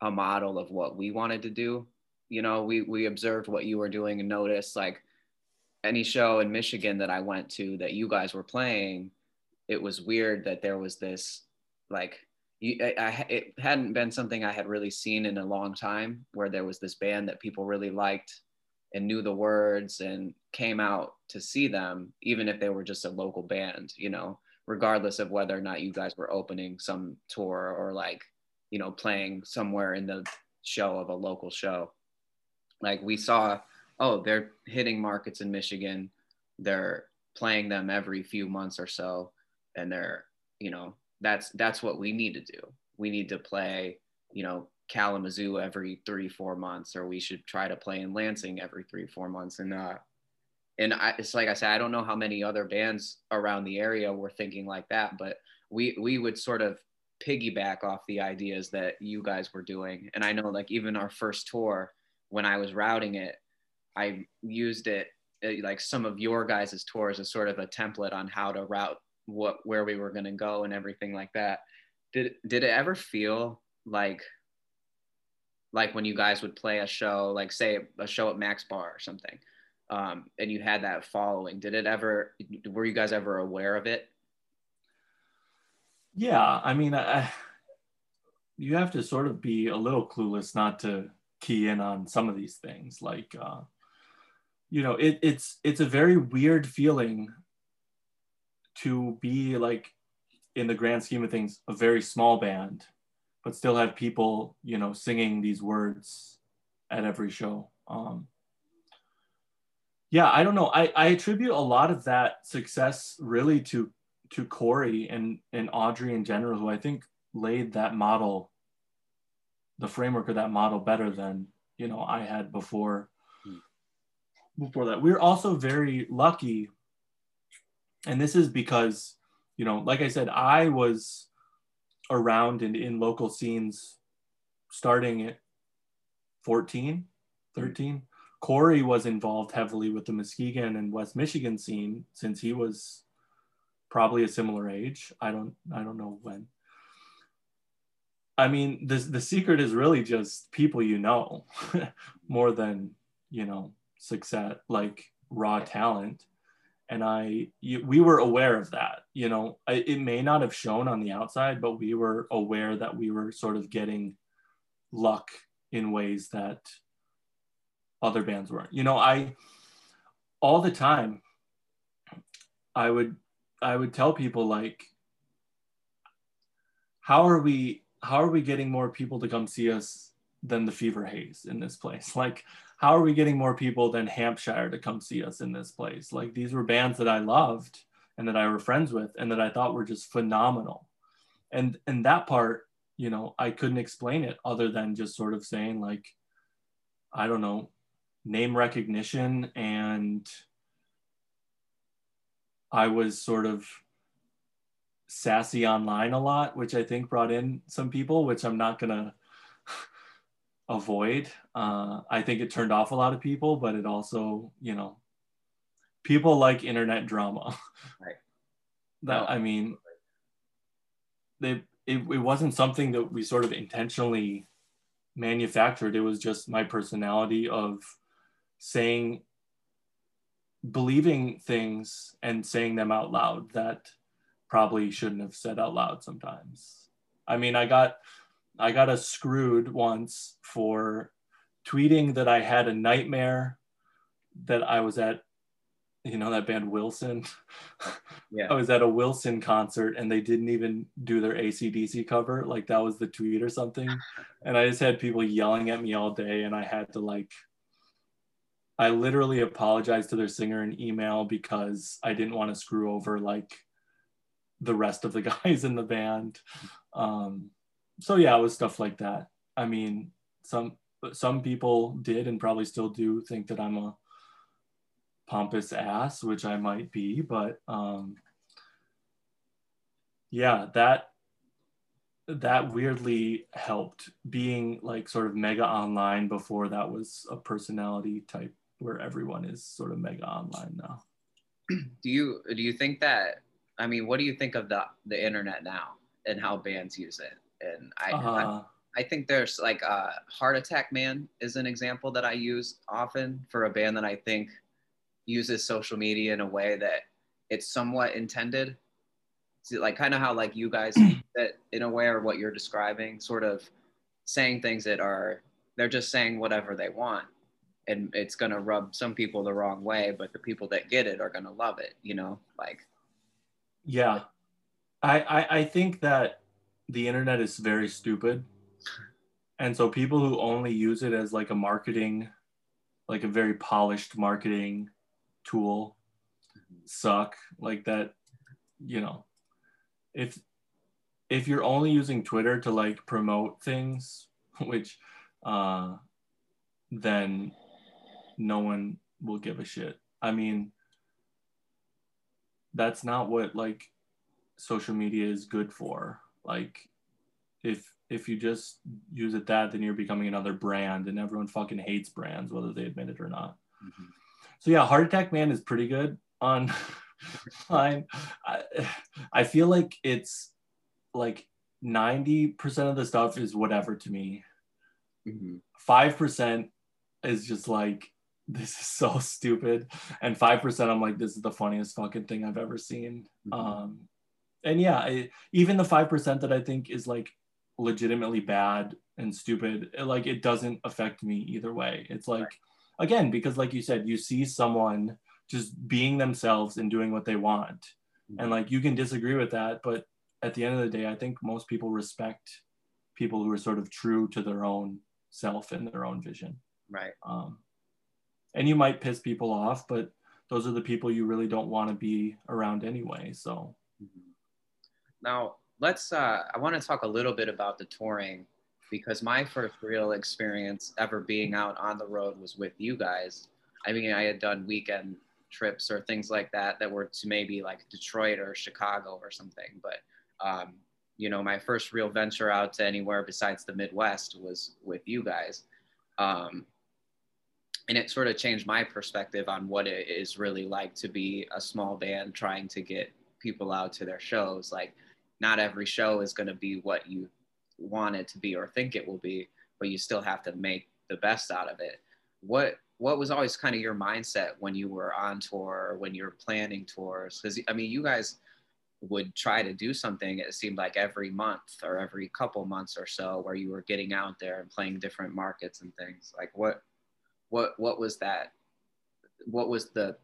a model of what we wanted to do. You know, we we observed what you were doing and noticed like any show in Michigan that I went to that you guys were playing, it was weird that there was this like you, I, I, it hadn't been something I had really seen in a long time where there was this band that people really liked and knew the words and came out to see them, even if they were just a local band, you know, regardless of whether or not you guys were opening some tour or like, you know, playing somewhere in the show of a local show. Like we saw, oh, they're hitting markets in Michigan. They're playing them every few months or so. And they're, you know, that's that's what we need to do. We need to play, you know, Kalamazoo every three four months, or we should try to play in Lansing every three four months. And uh, and I, it's like I said, I don't know how many other bands around the area were thinking like that, but we we would sort of piggyback off the ideas that you guys were doing. And I know like even our first tour, when I was routing it, I used it eh, like some of your guys' tours as sort of a template on how to route what where we were going to go and everything like that did did it ever feel like like when you guys would play a show like say a show at Mac's Bar or something um, and you had that following did it ever were you guys ever aware of it? Yeah i mean I, you have to sort of be a little clueless not to key in on some of these things like uh, you know it, it's it's a very weird feeling to be like in the grand scheme of things a very small band but still have people you know singing these words at every show. Um yeah i don't know. I i attribute a lot of that success really to to corey and and audrey in general who i think laid that model the framework of that model better than you know i had before. Hmm. Before that. We're also very lucky and this is because you know like i said i was around and in local scenes starting at 14 13 corey was involved heavily with the muskegon and west michigan scene since he was probably a similar age i don't i don't know when i mean this the secret is really just people you know more than you know success like raw talent and I we were aware of that. You know, it may not have shown on the outside, but we were aware that we were sort of getting luck in ways that other bands weren't. You know, I all the time I would I would tell people like how are we how are we getting more people to come see us than the Fever Haze in this place? Like how are we getting more people than Hampshire to come see us in this place? Like these were bands that I loved and that I were friends with and that I thought were just phenomenal. And and that part, you know, I couldn't explain it other than just sort of saying like, I don't know, name recognition and I was sort of sassy online a lot, which I think brought in some people, which I'm not gonna avoid. Uh, I think it turned off a lot of people, but it also, you know, people like internet drama. Right. that. I mean, they it, it wasn't something that we sort of intentionally manufactured. It was just my personality of saying, believing things and saying them out loud that probably shouldn't have said out loud sometimes. I mean, I got I got a screwed once for tweeting that I had a nightmare that I was at, you know, that band Wilson. Yeah. I was at a Wilson concert and they didn't even do their ACDC cover. Like that was the tweet or something. And I just had people yelling at me all day and I had to like I literally apologized to their singer in email because I didn't want to screw over like the rest of the guys in the band. Um, so yeah, it was stuff like that. I mean, some some people did and probably still do think that I'm a pompous ass, which I might be, but um, yeah, that that weirdly helped being like sort of mega online before that was a personality type where everyone is sort of mega online now. Do you do you think that I mean what do you think of the the internet now and how bands use it? And I uh, I, I, think there's like uh, Heart Attack Man is an example that I use often for a band that I think uses social media in a way that it's somewhat intended like kind of how like you guys that in a way or what you're describing sort of saying things that are they're just saying whatever they want and it's going to rub some people the wrong way but the people that get it are going to love it you know like. Yeah. I, I i think that the internet is very stupid. And so people who only use it as like a marketing like a very polished marketing tool suck like that you know. If if you're only using Twitter to like promote things, which uh, then no one will give a shit. I mean, that's not what like social media is good for. Like, if if you just use it that, then you're becoming another brand, and everyone fucking hates brands, whether they admit it or not. Mm-hmm. So yeah, Heart Attack Man is pretty good on fine. I, I feel like it's like 90% of the stuff is whatever to me. Mm-hmm. 5% is just like, this is so stupid. And 5% I'm like, this is the funniest fucking thing I've ever seen. Mm-hmm. Um, and yeah, I, even the 5% that I think is like legitimately bad and stupid, it, like it doesn't affect me either way. It's like, right. again, because like you said, you see someone just being themselves and doing what they want. Mm-hmm. And like you can disagree with that, but at the end of the day, I think most people respect people who are sort of true to their own self and their own vision. Right. Um, and you might piss people off, but those are the people you really don't want to be around anyway. So mm-hmm. now let's, uh, I want to talk a little bit about the touring because my first real experience ever being out on the road was with you guys. I mean, I had done weekend trips or things like that that were to maybe like Detroit or Chicago or something. But um, you know, my first real venture out to anywhere besides the Midwest was with you guys. Um, and it sort of changed my perspective on what it is really like to be a small band trying to get people out to their shows. Like, not every show is going to be what you want it to be or think it will be, but you still have to make the best out of it. What what was always kind of your mindset when you were on tour when you were planning tours? Because I mean, you guys would try to do something. It seemed like every month or every couple months or so, where you were getting out there and playing different markets and things. Like what, what, what was that? What was the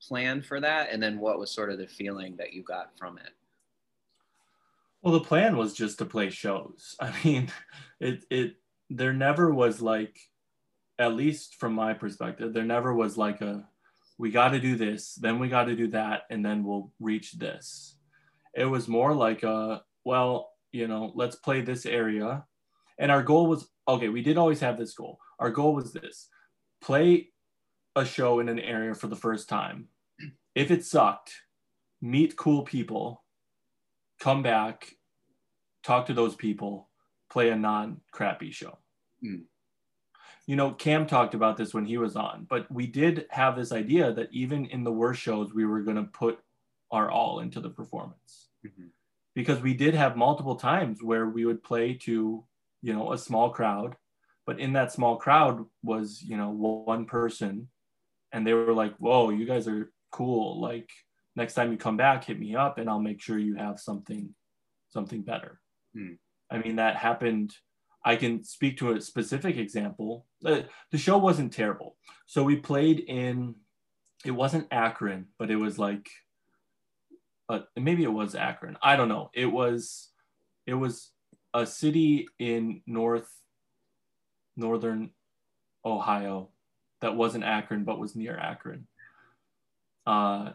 plan for that? And then what was sort of the feeling that you got from it? Well, the plan was just to play shows. I mean, it it there never was like at least from my perspective, there never was like a, we got to do this, then we got to do that, and then we'll reach this. It was more like a, well, you know, let's play this area. And our goal was, okay, we did always have this goal. Our goal was this play a show in an area for the first time. If it sucked, meet cool people, come back, talk to those people, play a non crappy show. Mm you know, Cam talked about this when he was on, but we did have this idea that even in the worst shows, we were going to put our all into the performance. Mm-hmm. Because we did have multiple times where we would play to, you know, a small crowd, but in that small crowd was, you know, one person and they were like, whoa, you guys are cool. Like next time you come back, hit me up and I'll make sure you have something, something better. Mm. I mean, that happened I can speak to a specific example. The show wasn't terrible. So we played in, it wasn't Akron, but it was like, uh, maybe it was Akron. I don't know. It was, it was a city in North, Northern Ohio. that wasn't Akron but was near Akron. Uh,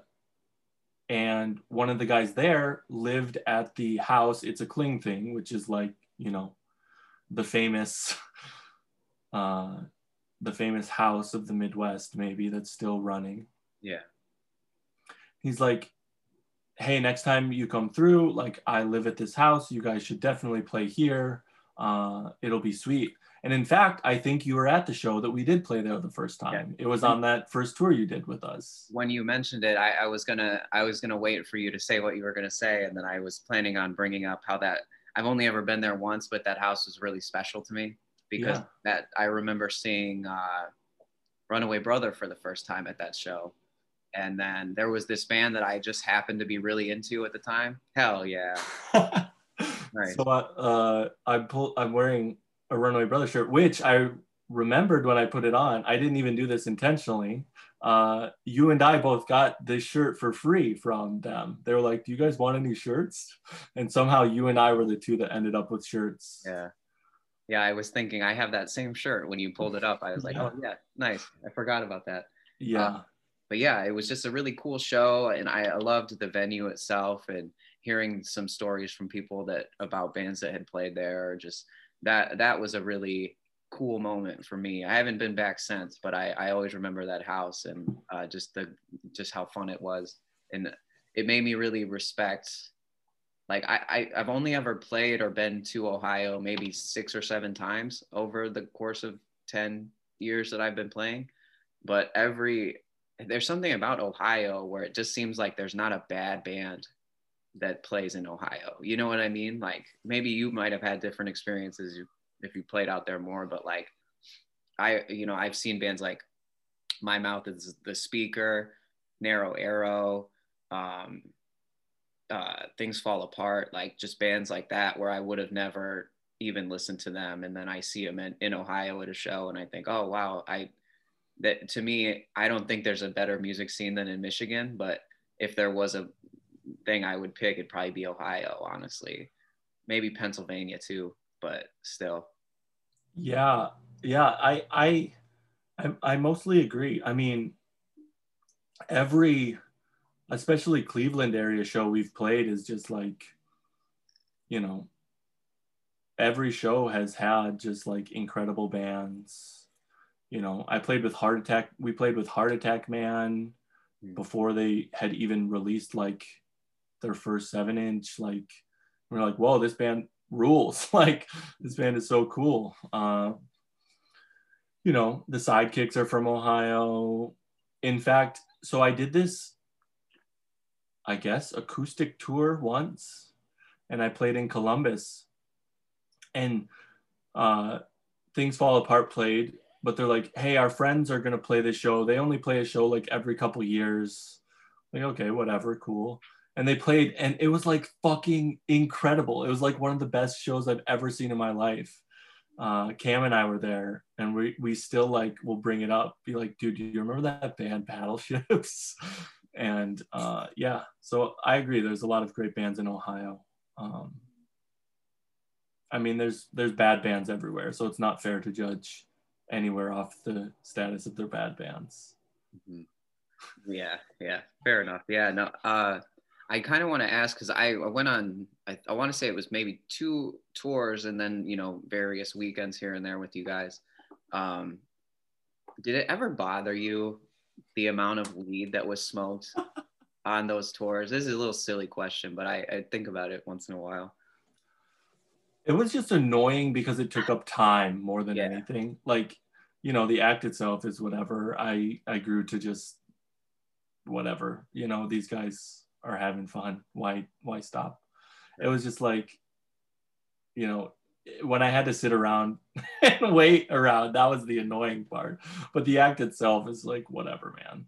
and one of the guys there lived at the house. It's a Kling thing, which is like you know, the famous, uh, the famous house of the Midwest, maybe that's still running. Yeah. He's like, hey, next time you come through, like I live at this house. You guys should definitely play here. Uh, it'll be sweet. And in fact, I think you were at the show that we did play there the first time. Yeah. It was on that first tour you did with us. When you mentioned it, I, I was gonna I was gonna wait for you to say what you were gonna say, and then I was planning on bringing up how that I've only ever been there once, but that house was really special to me because yeah. that I remember seeing uh, Runaway Brother for the first time at that show. And then there was this band that I just happened to be really into at the time. Hell yeah. right. So uh, I'm, pull, I'm wearing a Runaway Brother shirt, which I remembered when I put it on. I didn't even do this intentionally. Uh, you and I both got this shirt for free from them. They were like, "Do you guys want any shirts?" And somehow you and I were the two that ended up with shirts. Yeah, yeah. I was thinking I have that same shirt when you pulled it up. I was like, yeah. "Oh yeah, nice." I forgot about that. Yeah. Uh, but yeah, it was just a really cool show, and I loved the venue itself and hearing some stories from people that about bands that had played there. Just that that was a really cool moment for me. I haven't been back since, but I, I always remember that house and uh, just the just how fun it was, and it made me really respect. Like I, I I've only ever played or been to Ohio maybe six or seven times over the course of ten years that I've been playing, but every there's something about Ohio where it just seems like there's not a bad band that plays in Ohio. You know what I mean? Like maybe you might have had different experiences if you played out there more, but like I, you know, I've seen bands like My Mouth is the Speaker, Narrow Arrow, um, uh, Things Fall Apart, like just bands like that where I would have never even listened to them. And then I see them in, in Ohio at a show and I think, oh, wow, I, that to me, I don't think there's a better music scene than in Michigan, but if there was a thing I would pick, it'd probably be Ohio, honestly. Maybe Pennsylvania too, but still. Yeah, yeah, I I I, I mostly agree. I mean, every especially Cleveland area show we've played is just like, you know, every show has had just like incredible bands. You know, I played with Heart Attack. We played with Heart Attack Man mm. before they had even released like their first seven inch. Like, we we're like, whoa, this band rules. like this band is so cool. Uh, you know, the sidekicks are from Ohio. In fact, so I did this, I guess, acoustic tour once, and I played in Columbus, and uh, things fall apart. Played, but they're like, "Hey, our friends are gonna play this show. They only play a show like every couple years." Like, okay, whatever, cool and they played and it was like fucking incredible. It was like one of the best shows i've ever seen in my life. Uh, cam and i were there and we, we still like will bring it up be like dude do you remember that band battleships? And uh, yeah so i agree there's a lot of great bands in ohio. Um, i mean there's there's bad bands everywhere so it's not fair to judge anywhere off the status of their bad bands. Mm-hmm. yeah yeah fair enough. Yeah no uh I kind of want to ask because I, I, went on, I, I want to say it was maybe two tours and then, you know, various weekends here and there with you guys. Um, did it ever bother you the amount of weed that was smoked on those tours? This is a little silly question, but I, I think about it once in a while. It was just annoying because it took up time more than yeah. anything. Like, you know, the act itself is whatever. I, I grew to just whatever, you know, these guys are having fun. Why why stop? It was just like, you know, when I had to sit around and wait around, that was the annoying part. But the act itself is like whatever, man.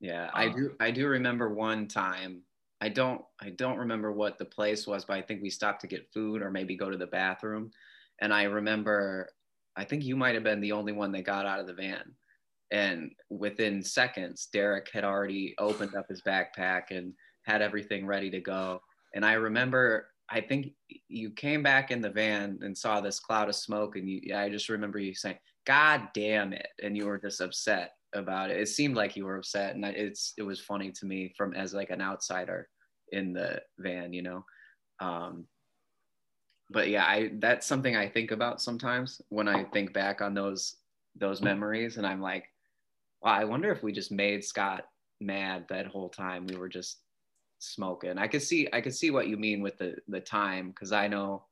Yeah, I uh, do I do remember one time. I don't I don't remember what the place was, but I think we stopped to get food or maybe go to the bathroom. And I remember I think you might have been the only one that got out of the van. And within seconds, Derek had already opened up his backpack and had everything ready to go. And I remember I think you came back in the van and saw this cloud of smoke, and you. I just remember you saying, "God damn it!" and you were just upset about it. It seemed like you were upset, and it's it was funny to me from as like an outsider in the van, you know. Um, but yeah, I that's something I think about sometimes when I think back on those those memories, and I'm like, I wonder if we just made Scott mad that whole time. We were just smoking. I could see I could see what you mean with the the time because I know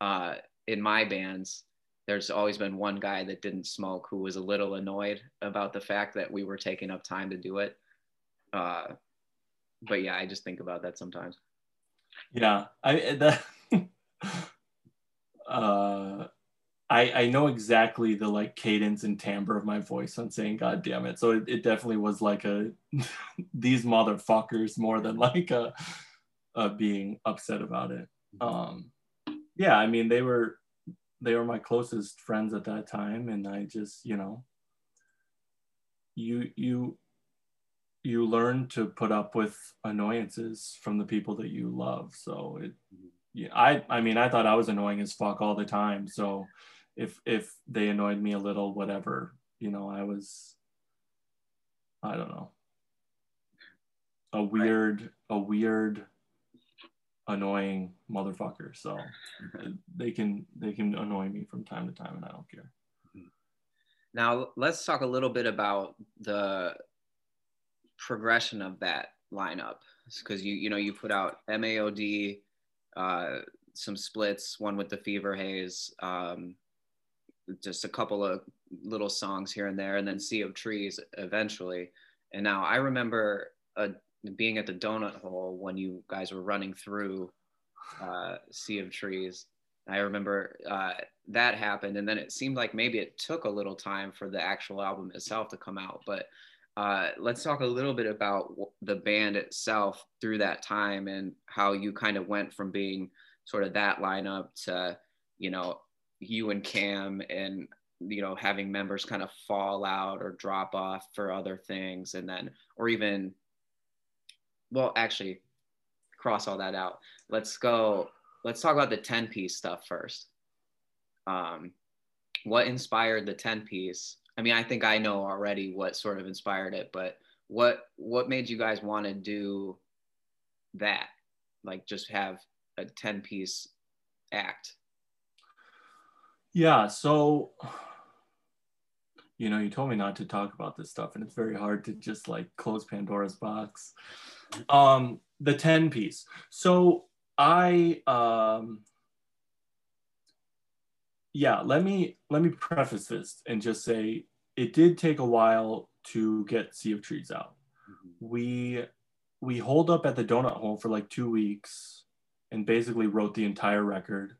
uh, in my bands there's always been one guy that didn't smoke who was a little annoyed about the fact that we were taking up time to do it. Uh, but yeah, I just think about that sometimes. Yeah, I that. uh, I, I know exactly the like cadence and timbre of my voice on saying God damn it. So it, it definitely was like a these motherfuckers more than like a, a being upset about it. Mm-hmm. Um yeah, I mean they were they were my closest friends at that time and I just, you know, you you you learn to put up with annoyances from the people that you love. So it mm-hmm. yeah, I I mean I thought I was annoying as fuck all the time. So if if they annoyed me a little whatever you know i was i don't know. A weird right. a weird annoying motherfucker. So they can they can annoy me from time to time and i don't care. Now let's talk a little bit about the progression of that lineup. Because you you know you put out maod uh, some splits one with the fever haze um, just a couple of little songs here and there, and then Sea of Trees eventually. And now I remember uh, being at the donut hole when you guys were running through uh, Sea of Trees. I remember uh, that happened, and then it seemed like maybe it took a little time for the actual album itself to come out. But uh, let's talk a little bit about the band itself through that time and how you kind of went from being sort of that lineup to, you know, you and Cam and you know having members kind of fall out or drop off for other things and then or even well actually cross all that out. Let's go let's talk about the 10 piece stuff first. Um what inspired the 10 piece? I mean i think i know already what sort of inspired it but what what made you guys want to do that? Like just have a 10 piece act yeah. So, you know, you told me not to talk about this stuff, and it's very hard to just like close Pandora's box. Um, the 10 piece. So I um yeah, let me let me preface this and just say it did take a while to get Sea of Trees out. Mm-hmm. We we holed up at the donut hole for like two weeks and basically wrote the entire record.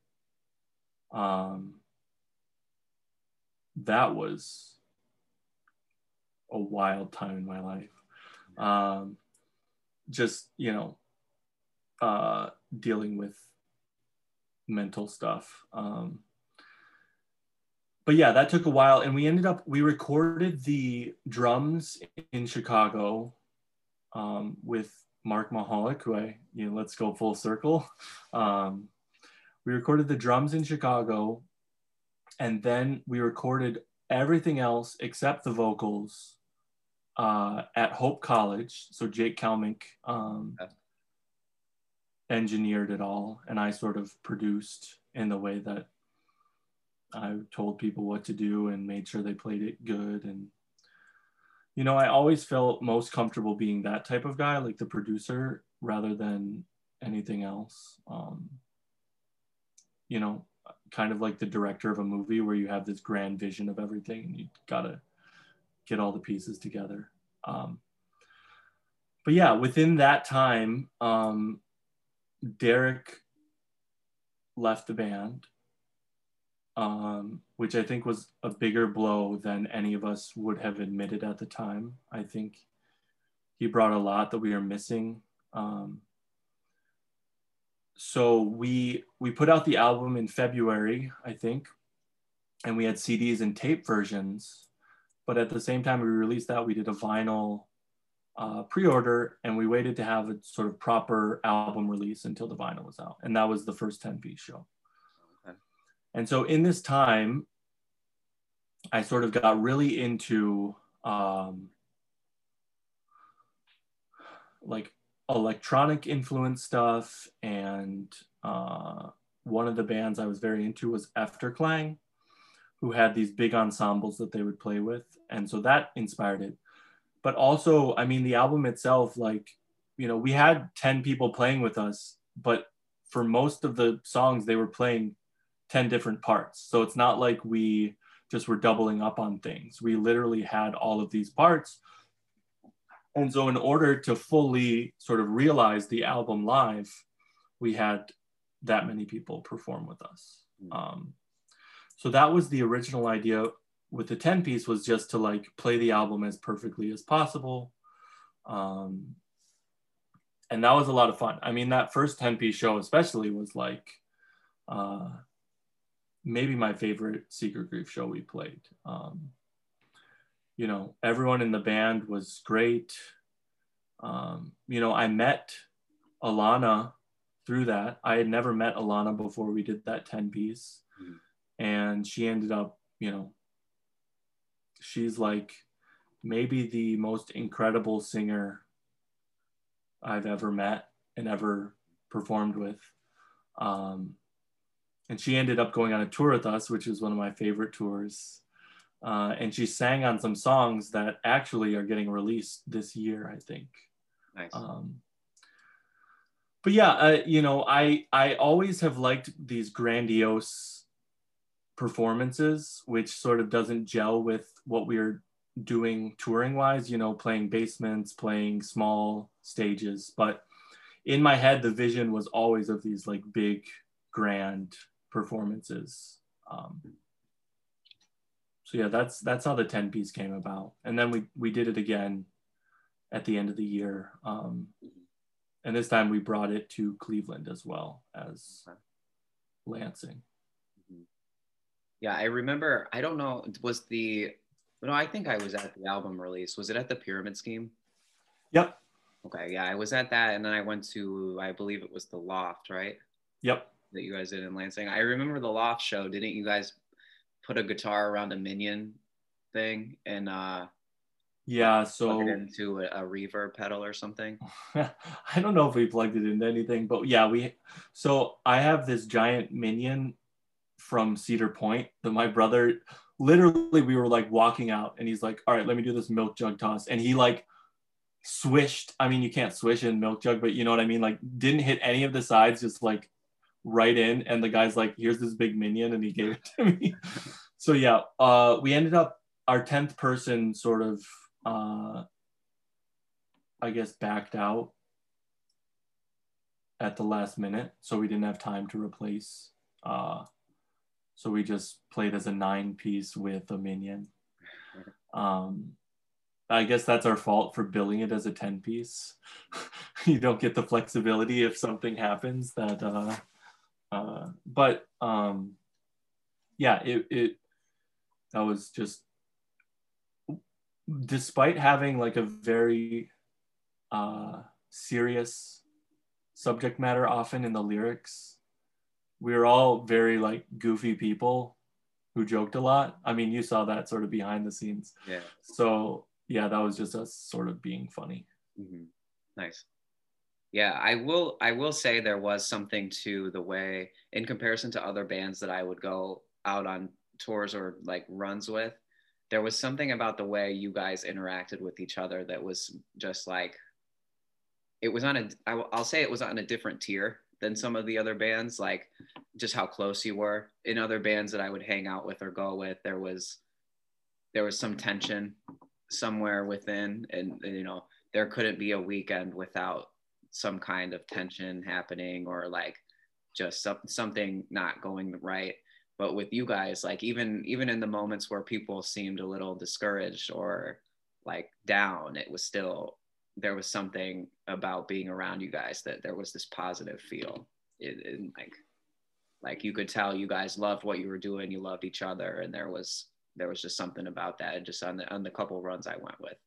Um, that was a wild time in my life. Um, just, you know, uh, dealing with mental stuff. Um, but yeah, that took a while. And we ended up, we recorded the drums in Chicago um, with Mark Mahalik, who I, you know, let's go full circle. Um, we recorded the drums in Chicago and then we recorded everything else except the vocals uh, at Hope College. So Jake Kalmink um, engineered it all, and I sort of produced in the way that I told people what to do and made sure they played it good. And you know, I always felt most comfortable being that type of guy, like the producer, rather than anything else. Um, you know, kind of like the director of a movie where you have this grand vision of everything and you gotta get all the pieces together. Um, but yeah, within that time, um, Derek left the band, um, which I think was a bigger blow than any of us would have admitted at the time. I think he brought a lot that we are missing. Um, so we we put out the album in February, I think, and we had CDs and tape versions. But at the same time we released that, we did a vinyl uh, pre-order and we waited to have a sort of proper album release until the vinyl was out and that was the first 10 piece show okay. and so in this time i sort of got really into um, like electronic influence stuff and uh, one of the bands i was very into was efterklang who had these big ensembles that they would play with and so that inspired it. But also i mean the album itself like you know we had 10 people playing with us but for most of the songs they were playing 10 different parts. So it's not like we just were doubling up on things. We literally had all of these parts and so in order to fully sort of realize the album live we had that many people perform with us. Mm. um, so that was the original idea with the 10 piece was just to like play the album as perfectly as possible. Um, and that was a lot of fun. I mean that first 10 piece show especially was like uh, maybe my favorite secret grief show we played. Um, you know everyone in the band was great um, you know i met alana through that i had never met alana before we did that 10 piece mm-hmm. and she ended up you know she's like maybe the most incredible singer I've ever met and ever performed with. Um, and she ended up going on a tour with us, which is one of my favorite tours. Uh, and she sang on some songs that actually are getting released this year, I think. Nice. Um, but yeah, uh, you know, I I always have liked these grandiose performances, which sort of doesn't gel with what we are doing touring wise, you know, playing basements, playing small stages. But in my head, the vision was always of these like big, grand performances. Um, so yeah, that's that's how the 10 piece came about. And then we we did it again at the end of the year. Um, and this time we brought it to Cleveland as well as Lansing. Yeah i remember i don't know was the no i think i was at the album release. Was it at the pyramid scheme? Yep. Okay yeah i was at that and then i went to i believe it was the loft right? Yep. That you guys did in lansing. I remember the loft show. Didn't you guys put a guitar around a minion thing and uh yeah so into a, a reverb pedal or something i don't know if we plugged it into anything but yeah we so i have this giant minion from Cedar Point that my brother literally we were like walking out and he's like, all right, let me do this milk jug toss. And he like swished. I mean, you can't swish in milk jug, but you know what I mean? Like didn't hit any of the sides, just like right in. And the guy's like, here's this big minion. And he gave it to me. so yeah, uh, we ended up our 10th person sort of uh, I guess backed out at the last minute. So we didn't have time to replace uh, so we just played as a nine piece with a minion. Um, I guess that's our fault for billing it as a 10 piece. you don't get the flexibility if something happens that, uh, uh, but um, yeah, it, it, that was just, despite having like a very uh, serious subject matter often in the lyrics, we were all very like goofy people who joked a lot. I mean, you saw that sort of behind the scenes. Yeah. So yeah, that was just us sort of being funny. Mm-hmm. Nice. Yeah, I will. I will say there was something to the way, in comparison to other bands that I would go out on tours or like runs with, there was something about the way you guys interacted with each other that was just like, it was on a. I'll say it was on a different tier than some of the other bands, like just how close you were. In other bands that I would hang out with or go with, there was there was some tension somewhere within, and, and you know there couldn't be a weekend without some kind of tension happening or like just some, something not going right. But with you guys like even even in the moments where people seemed a little discouraged or like down it was still there was something about being around you guys that there was this positive feel. In, in like like you could tell you guys loved what you were doing you loved each other and there was there was just something about that. And just on the on the couple runs i went with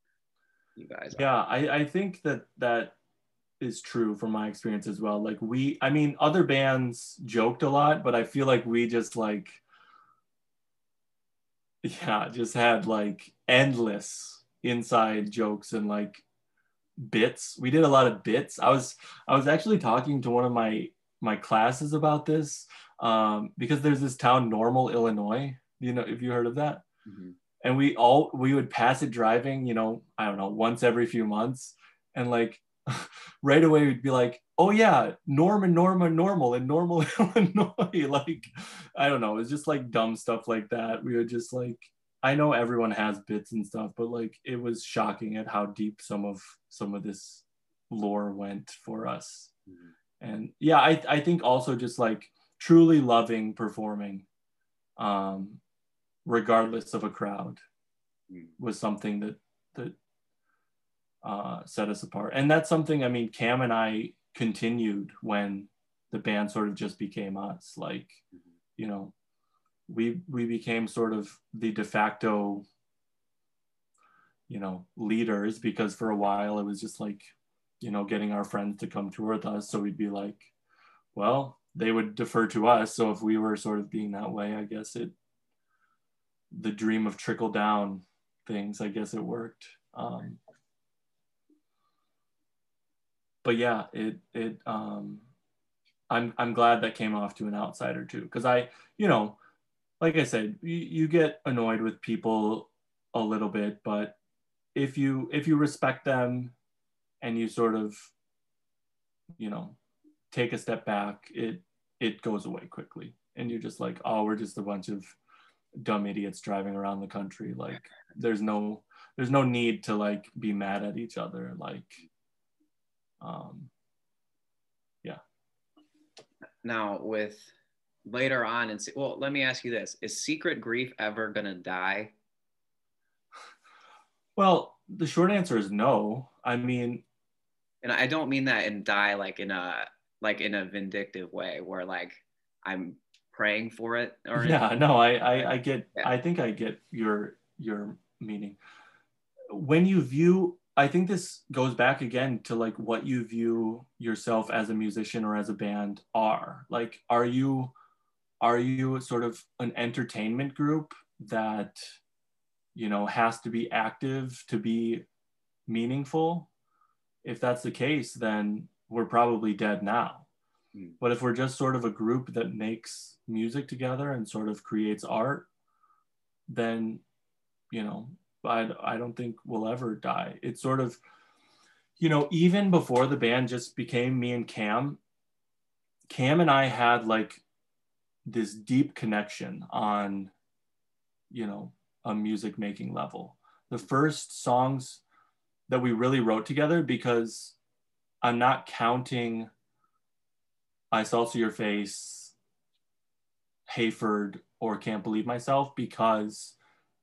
you guys. Yeah, I, I think that that is true from my experience as well. Like we, I mean, other bands joked a lot, but I feel like we just like, yeah, just had like endless inside jokes and like bits. We did a lot of bits. I was I was actually talking to one of my my classes about this um, because there's this town, Normal, Illinois. You know, if you heard of that, Mhm. and we all we would pass it driving. You know, I don't know, once every few months, and like right away we'd be like, oh yeah, Norman, Norma, normal in Normal, Illinois. like, I don't know, it's just like dumb stuff like that. We would just like I know everyone has bits and stuff, but like it was shocking at how deep some of some of this lore went for us. Mhm. And yeah, I I think also just like truly loving performing, um, regardless of a crowd, Mm. was something that that uh, set us apart. And that's something I mean, Cam and I continued when the band sort of just became us. Like, Mhm. you know, we we became sort of the de facto you know leaders because for a while it was just like you know getting our friends to come tour with us so we'd be like well they would defer to us so if we were sort of being that way i guess it the dream of trickle down things i guess it worked um but yeah it it um i'm i'm glad that came off to an outsider too because i you know like I said, you, you get annoyed with people a little bit, but if you if you respect them and you sort of, you know, take a step back, it it goes away quickly, and you're just like, oh, we're just a bunch of dumb idiots driving around the country. Like, there's no there's no need to like be mad at each other. Like, um, yeah Now with later on and well, let me ask you this: Is Secret Grief ever gonna die? well, the short answer is no. I mean, And I don't mean that in die like in a like in a vindictive way, where like I'm praying for it or yeah no I, I i get Yeah. i think i get your your meaning when you view i think this goes back again to like what you view yourself as a musician or as a band are. Like are you are you sort of an entertainment group that you know has to be active to be meaningful? If that's the case then we're probably dead now. Hmm. but if we're just sort of a group that makes music together and sort of creates art then you know i, I don't think we'll ever die. It's sort of you know even before the band just became me and cam cam and i had like this deep connection on you know a music making level. The first songs that we really wrote together because i'm not counting i saw to your face hayford or can't believe myself because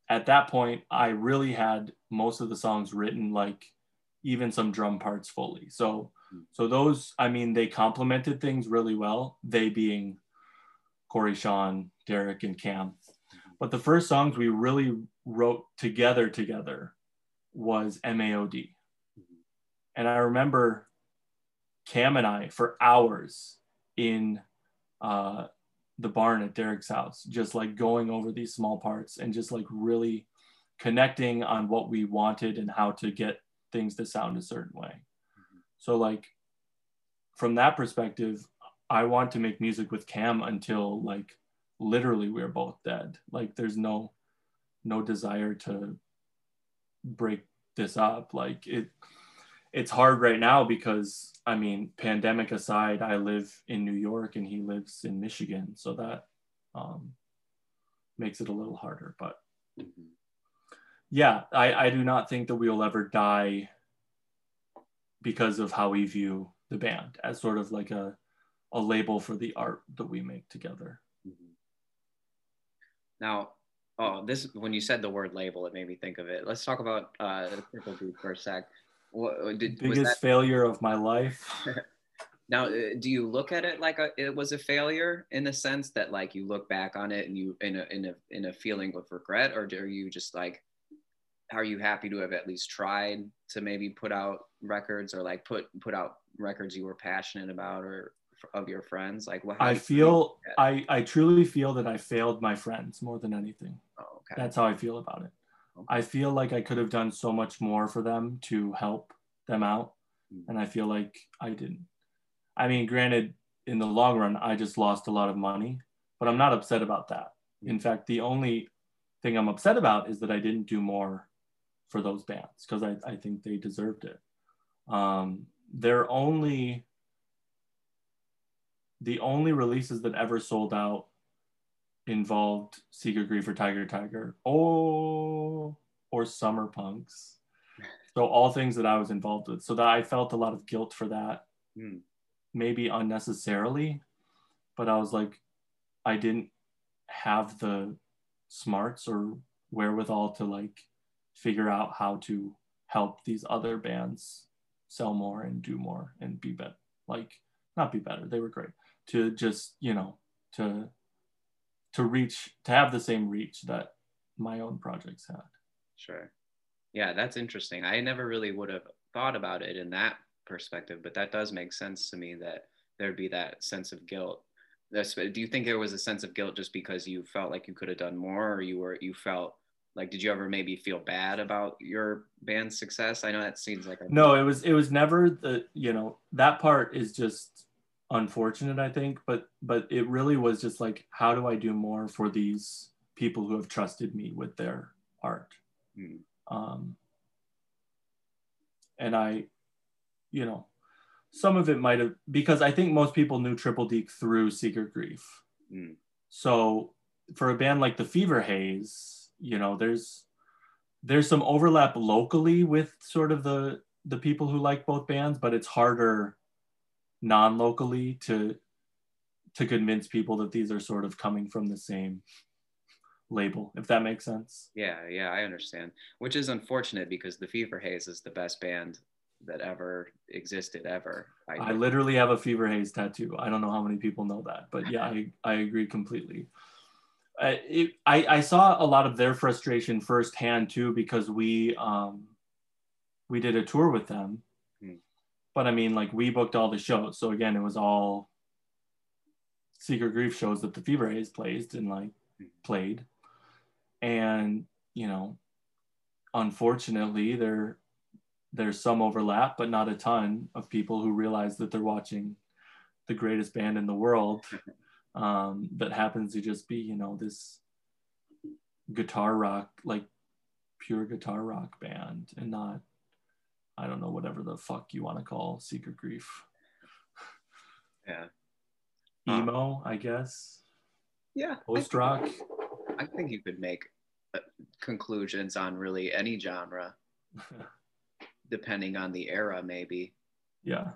at that point i really had most of the songs written like even some drum parts fully. So hmm. so those i mean they complemented things really well they being corey sean derek and cam. Mm-hmm. But the first songs we really wrote together together was maod mm-hmm. and i remember cam and i for hours in uh, the barn at derek's house just like going over these small parts and just like really connecting on what we wanted and how to get things to sound a certain way. Mm-hmm. So like from that perspective i want to make music with cam until like literally we're both dead. Like there's no no desire to break this up. Like it it's hard right now because i mean pandemic aside i live in new york and he lives in michigan so that um, makes it a little harder but yeah I, I do not think that we will ever die because of how we view the band as sort of like a, a label for the art that we make together Mhm. Now, oh, this when you said the word label, it made me think of it. Let's talk about uh, the Triple Group for a sec. What did was biggest that, failure of my life now? uh, Do you look at it like a, it was a failure in the sense that like you look back on it and you in a in a in a feeling of regret, or are you just like are you happy to have at least tried to maybe put out records or like put put out records you were passionate about or of your friends like what i feel i i truly feel that i failed my friends more than anything oh, okay. that's how i feel about it. I feel like i could have done so much more for them to help them out mm-hmm. and i feel like i didn't i mean granted in the long run i just lost a lot of money but i'm not upset about that mm-hmm. in fact the only thing i'm upset about is that i didn't do more for those bands because I, I think they deserved it. Um, they're only the only releases that ever sold out involved Secret Grief or Tiger Tiger oh or Summer Punks. So all things that I was involved with. So that I felt a lot of guilt for that. Mm. Maybe unnecessarily, but I was like, I didn't have the smarts or wherewithal to like figure out how to help these other bands sell more and do more and be better like not be better they were great to just you know to to reach to have the same reach that my own projects had. Sure. Yeah that's interesting. I never really would have thought about it in that perspective but that does make sense to me that there'd be that sense of guilt. That's, do you think there was a sense of guilt just because you felt like you could have done more or you were you felt like did you ever maybe feel bad about your band's success? I know that seems like a- no it was it was never the you know that part is just unfortunate i think but but it really was just like how do i do more for these people who have trusted me with their art hmm. um and i you know some of it might have because i think most people knew triple deek through secret grief hmm. so for a band like the fever haze you know there's there's some overlap locally with sort of the the people who like both bands but it's harder non-locally to to convince people that these are sort of coming from the same label if that makes sense. Yeah yeah i understand. Which is unfortunate because the fever haze is the best band that ever existed ever I, I literally have a fever haze tattoo. I don't know how many people know that but yeah i, I agree completely. It, I, I saw a lot of their frustration firsthand too because we um, we did a tour with them. But I mean like we booked all the shows, so again it was all Secret Grief shows that the Fever Haze plays and like played, and you know, unfortunately there there's some overlap, but not a ton of people who realize that they're watching the greatest band in the world. um, that happens to just be you know this guitar rock like pure guitar rock band and not I don't know whatever the fuck you want to call Secret Grief. Yeah. Emo, I guess. Yeah. Post rock. I think you could make uh, conclusions on really any genre, depending on the era, maybe. Yeah.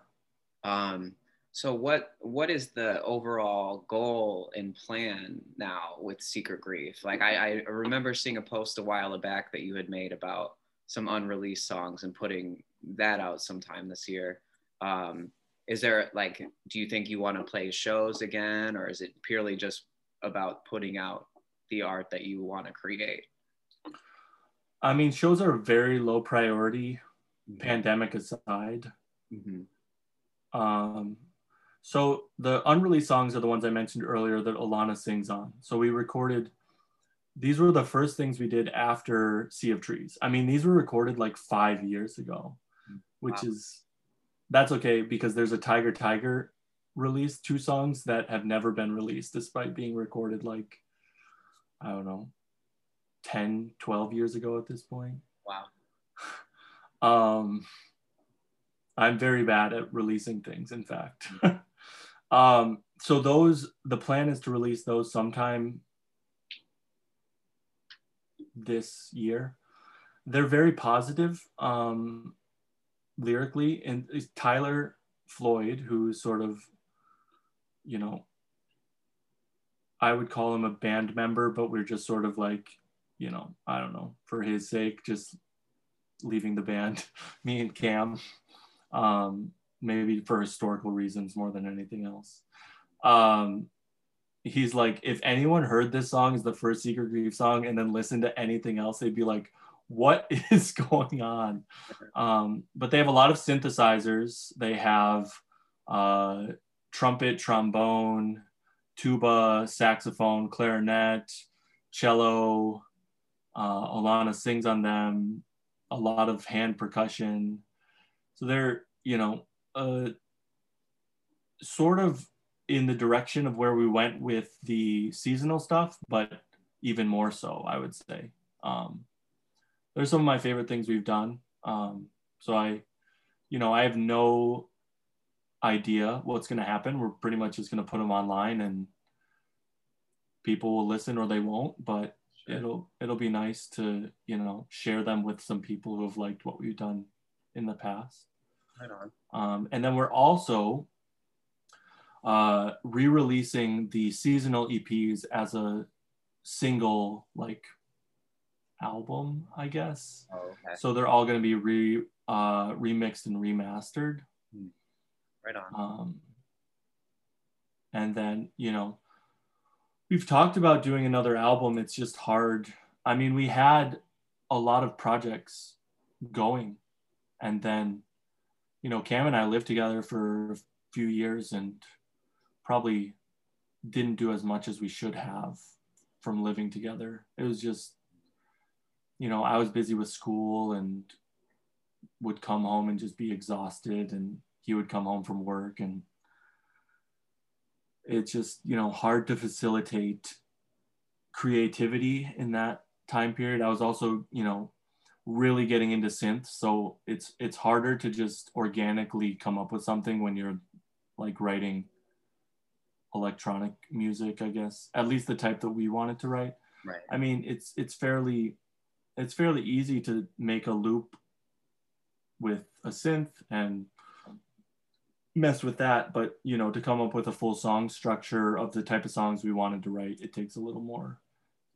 Um, so what what is the overall goal and plan now with Secret Grief? Like I, I remember seeing a post a while back that you had made about some unreleased songs and putting that out sometime this year. Um, is there like do you think you want to play shows again or is it purely just about putting out the art that you want to create? I mean, shows are very low priority, mm-hmm. pandemic aside. Mm-hmm. Um, so the unreleased songs are the ones I mentioned earlier that Alana sings on. So we recorded, these were the first things we did after Sea of Trees. I mean, these were recorded like five years ago, which wow. is, that's okay because there's a Tiger Tiger release, two songs that have never been released despite being recorded like, I don't know, 10, 12 years ago at this point. Wow. um, I'm very bad at releasing things, in fact. Um, so those the plan is to release those sometime this year. They're very positive um, lyrically, and Tyler Floyd, who's sort of, you know, I would call him a band member, but we're just sort of like, you know, I don't know, for his sake, just leaving the band, me and Cam. Um, maybe for historical reasons more than anything else. Um, he's like, if anyone heard this song as the first Secret Grief song and then listened to anything else, they'd be like, what is going on? Um, but they have a lot of synthesizers. They have uh, trumpet, trombone, tuba, saxophone, clarinet, cello. Uh, Alana sings on them. A lot of hand percussion. So they're, you know, uh, sort of in the direction of where we went with the seasonal stuff, but even more so, I would say. Um, there's some of my favorite things we've done. Um, so I, you know, I have no idea what's going to happen. We're pretty much just going to put them online and people will listen or they won't, but sure. it'll, it'll be nice to, you know, share them with some people who have liked what we've done in the past. Right on. Um, and then we're also uh, re-releasing the seasonal EPs as a single like album, I guess. Oh, okay. So they're all going to be re uh, remixed and remastered. Hmm. Right on. Um, and then you know, we've talked about doing another album. It's just hard. I mean, we had a lot of projects going, and then, you know, Cam and I lived together for a few years and probably didn't do as much as we should have from living together. It was just you know, I was busy with school and would come home and just be exhausted and he would come home from work and it's just, you know, hard to facilitate creativity in that time period. I was also, you know, really getting into synth, so it's it's harder to just organically come up with something when you're like writing electronic music, I guess. At least the type that we wanted to write. Right. I mean, it's it's fairly it's fairly easy to make a loop with a synth and mess with that but you know to come up with a full song structure of the type of songs we wanted to write it takes a little more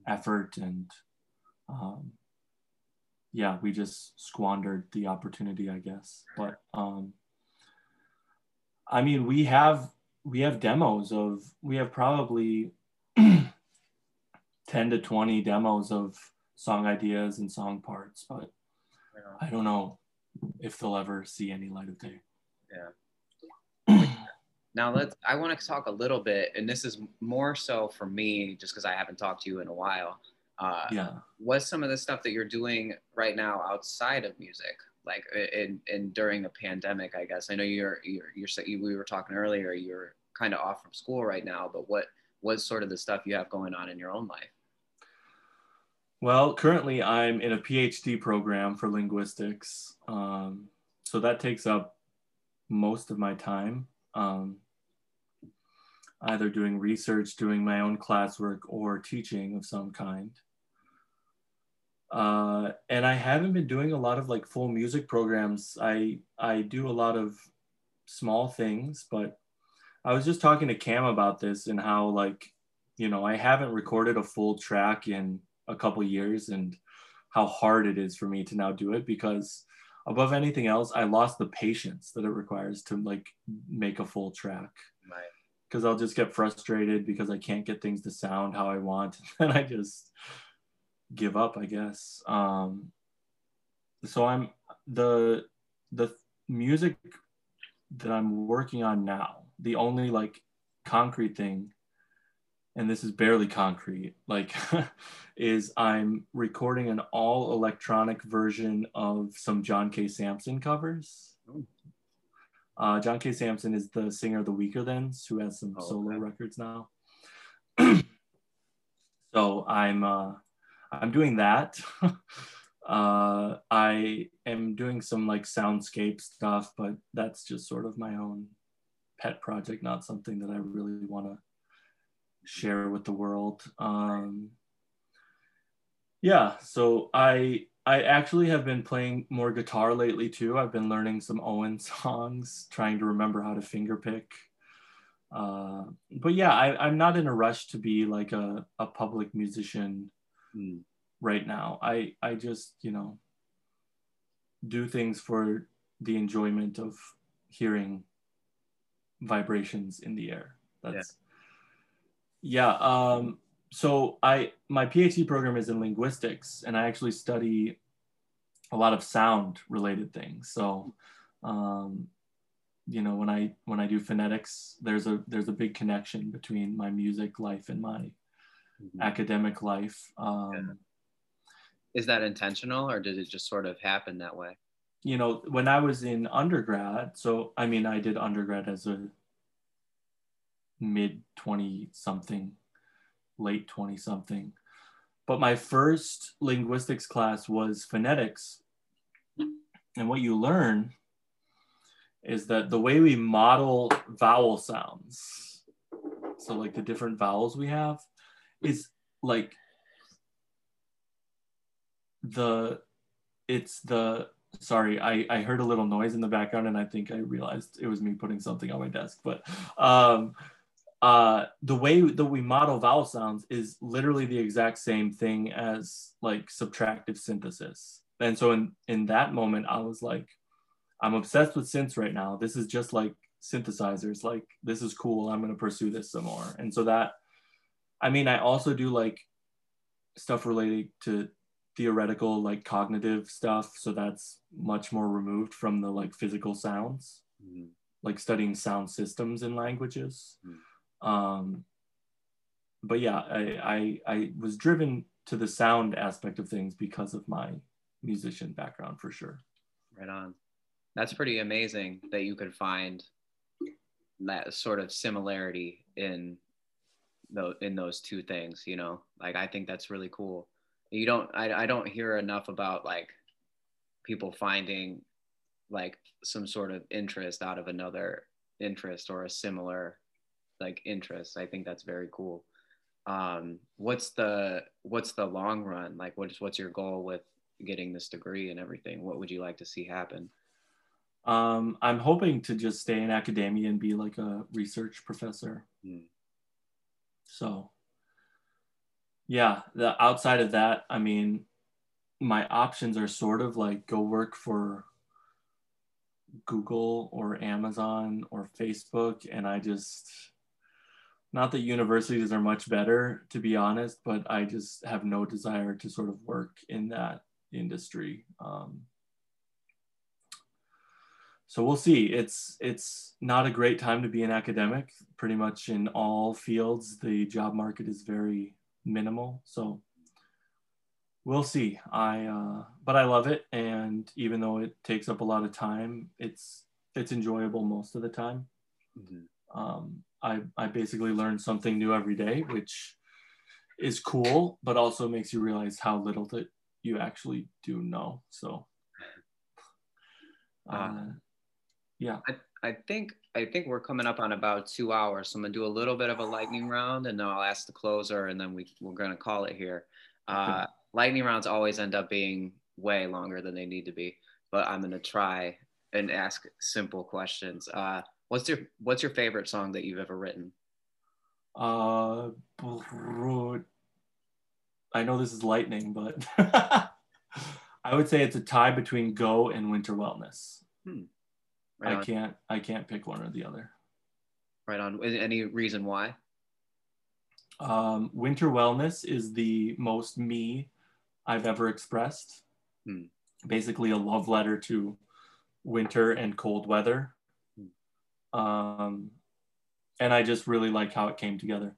effort and um, yeah we just squandered the opportunity i guess. But um, i mean we have we have demos of we have probably 10 to 20 demos of song ideas and song parts, but I don't know if they'll ever see any light of day. Yeah. now let's I want to talk a little bit, and this is more so for me, just because I haven't talked to you in a while. Uh, yeah. What's some of the stuff that you're doing right now outside of music? Like in, in during the pandemic, I guess. I know you're you're you're you, we were talking earlier. You're kind of off from school right now, but what what's sort of the stuff you have going on in your own life? Well, currently I'm in a PhD program for linguistics. Um, so that takes up most of my time, um, either doing research, doing my own classwork, or teaching of some kind. Uh, and I haven't been doing a lot of like full music programs. I I do a lot of small things, but I was just talking to Cam about this and how like, you know, I haven't recorded a full track in a couple years and how hard it is for me to now do it because above anything else i lost the patience that it requires to like make a full track. Right. Because i'll just get frustrated because i can't get things to sound how i want and i just give up i guess. Um so i'm the the music that i'm working on now the only like concrete thing and this is barely concrete, like, is I'm recording an all electronic version of some John K. Samson covers. Oh. Uh, John K. Samson is the singer of the Weakerthans, who has some oh, solo okay. records now. so I'm uh, I'm doing that. uh, I am doing some like soundscape stuff, but that's just sort of my own pet project, not something that I really want to share with the world. Um, yeah, so I I actually have been playing more guitar lately too. I've been learning some Owen songs, trying to remember how to finger pick. Uh, but yeah, I, I'm not in a rush to be like a, a public musician mm. right now. I I just you know do things for the enjoyment of hearing vibrations in the air. That's yeah. Um, so I my PhD program is in linguistics, and I actually study a lot of sound related things. So, um, you know, when I when I do phonetics, there's a there's a big connection between my music life and my mm-hmm. academic life. Um, yeah. Is that intentional, or did it just sort of happen that way? You know, when I was in undergrad, so I mean, I did undergrad as a mid 20 something, late 20 something. But my first linguistics class was phonetics. And what you learn is that the way we model vowel sounds, so like the different vowels we have, is like the, it's the, sorry, I, I heard a little noise in the background and I think I realized it was me putting something on my desk, but um, uh, the way that we model vowel sounds is literally the exact same thing as like subtractive synthesis. And so in, in that moment, I was like, I'm obsessed with synths right now. This is just like synthesizers. Like, this is cool. I'm going to pursue this some more. And so that, I mean, I also do like stuff related to theoretical, like cognitive stuff. So that's much more removed from the like physical sounds, mm-hmm. like studying sound systems in languages. Mm-hmm um, but yeah, I, I, I was driven to the sound aspect of things because of my musician background for sure. Right on. That's pretty amazing that you could find that sort of similarity in the in those two things. You know, like I think that's really cool. You don't I, I don't hear enough about like people finding like some sort of interest out of another interest or a similar like interests. I think that's very cool. Um, what's the what's the long run? Like, what's what's your goal with getting this degree and everything? What would you like to see happen? Um, I'm hoping to just stay in academia and be like a research professor. Hmm. So, yeah, the outside of that, I mean, my options are sort of like go work for Google or Amazon or Facebook, and I just not that universities are much better to be honest but i just have no desire to sort of work in that industry um, so we'll see. It's it's not a great time to be an academic. Pretty much in all fields the job market is very minimal. So we'll see. I uh, but i love it and even though it takes up a lot of time it's it's enjoyable most of the time. Mm-hmm. um, I, I basically learn something new every day, which is cool, but also makes you realize how little that you actually do know. So, uh, uh, yeah. I, I think I think we're coming up on about two hours. So I'm gonna do a little bit of a lightning round, and then I'll ask the closer, and then we we're gonna call it here. Uh, okay. Lightning rounds always end up being way longer than they need to be, but I'm gonna try and ask simple questions. What's your What's your favorite song that you've ever written? Uh, I know this is lightning, but I would say it's a tie between Go and Winter Wellness. Hmm. Right I can't I can't pick one or the other. Right on. Any reason why? Um, Winter Wellness is the most me I've ever expressed. Hmm. Basically, a love letter to winter and cold weather. Um, and I just really like how it came together.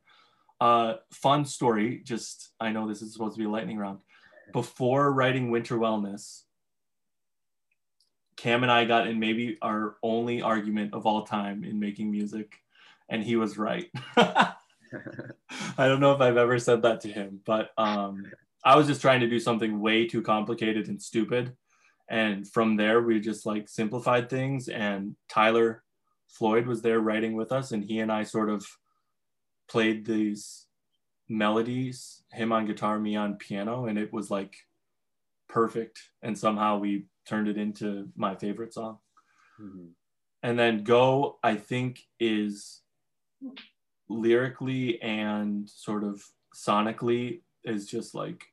Uh, fun story, just I know this is supposed to be a lightning round. Before writing Winter Wellness, Cam and I got in maybe our only argument of all time in making music, and he was right. I don't know if I've ever said that to him, but um, I was just trying to do something way too complicated and stupid. And from there, we just like simplified things. And Tyler Floyd was there writing with us, and he and I sort of played these melodies, him on guitar, me on piano, and it was like perfect. And somehow we turned it into my favorite song. Mm-hmm. And then Go, I think, is lyrically and sort of sonically is just like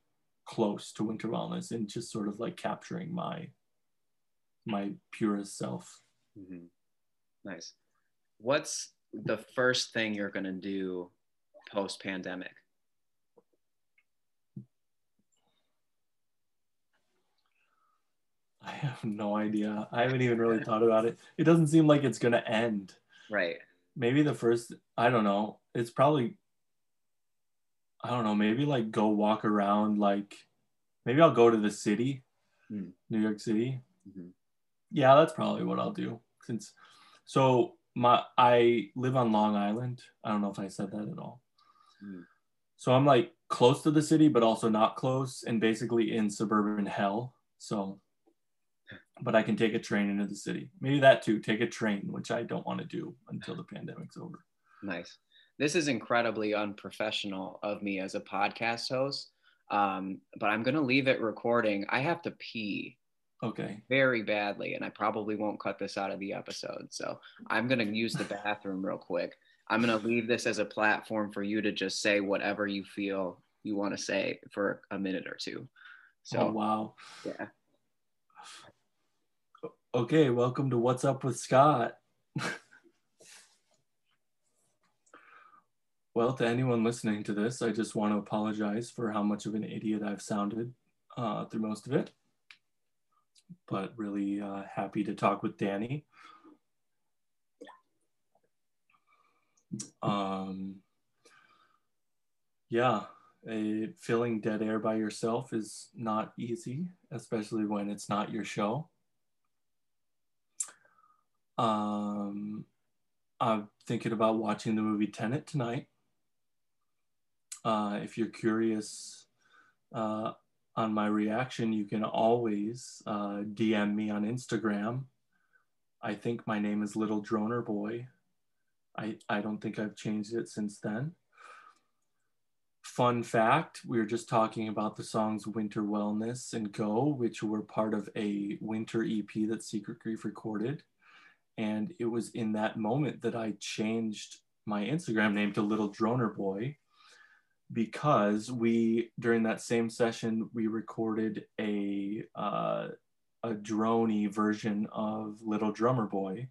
close to Winter Wellness and just sort of like capturing my my purest self. Mm-hmm. Nice. What's the first thing you're going to do post pandemic? I have no idea. I haven't even really thought about it. It doesn't seem like it's gonna end. Right. Maybe the first. I don't know. It's probably. I don't know. Maybe like go walk around. Like, maybe I'll go to the city, Hmm. New York City. Mhm. Yeah, that's probably what I'll do. Since, so my I live on Long Island. I don't know if I said that at all. Hmm. So I'm like close to the city, but also not close, and basically in suburban hell. So, but I can take a train into the city. Maybe that too. Take a train, which I don't want to do until the pandemic's over. Nice. This is incredibly unprofessional of me as a podcast host, um, but I'm going to leave it recording. I have to pee Okay. very badly, and I probably won't cut this out of the episode. So I'm going to use the bathroom real quick. I'm going to leave this as a platform for you to just say whatever you feel you want to say for a minute or two. So, oh wow. yeah. Okay, welcome to What's Up with Scott. well, to anyone listening to this, I just want to apologize for how much of an idiot I've sounded uh, through most of it. But really uh, happy to talk with Danny. Um, yeah, a, filling dead air by yourself is not easy, especially when it's not your show. Um, I'm thinking about watching the movie Tenet tonight. Uh, if you're curious uh, on my reaction, you can always uh, DM me on Instagram. I think my name is Little Droner Boy. I, I don't think I've changed it since then. Fun fact we were just talking about the songs Winter Wellness and Go, which were part of a winter EP that Secret Grief recorded. And it was in that moment that I changed my Instagram name to Little Droner Boy because we, during that same session, we recorded a, uh, a droney version of Little Drummer Boy.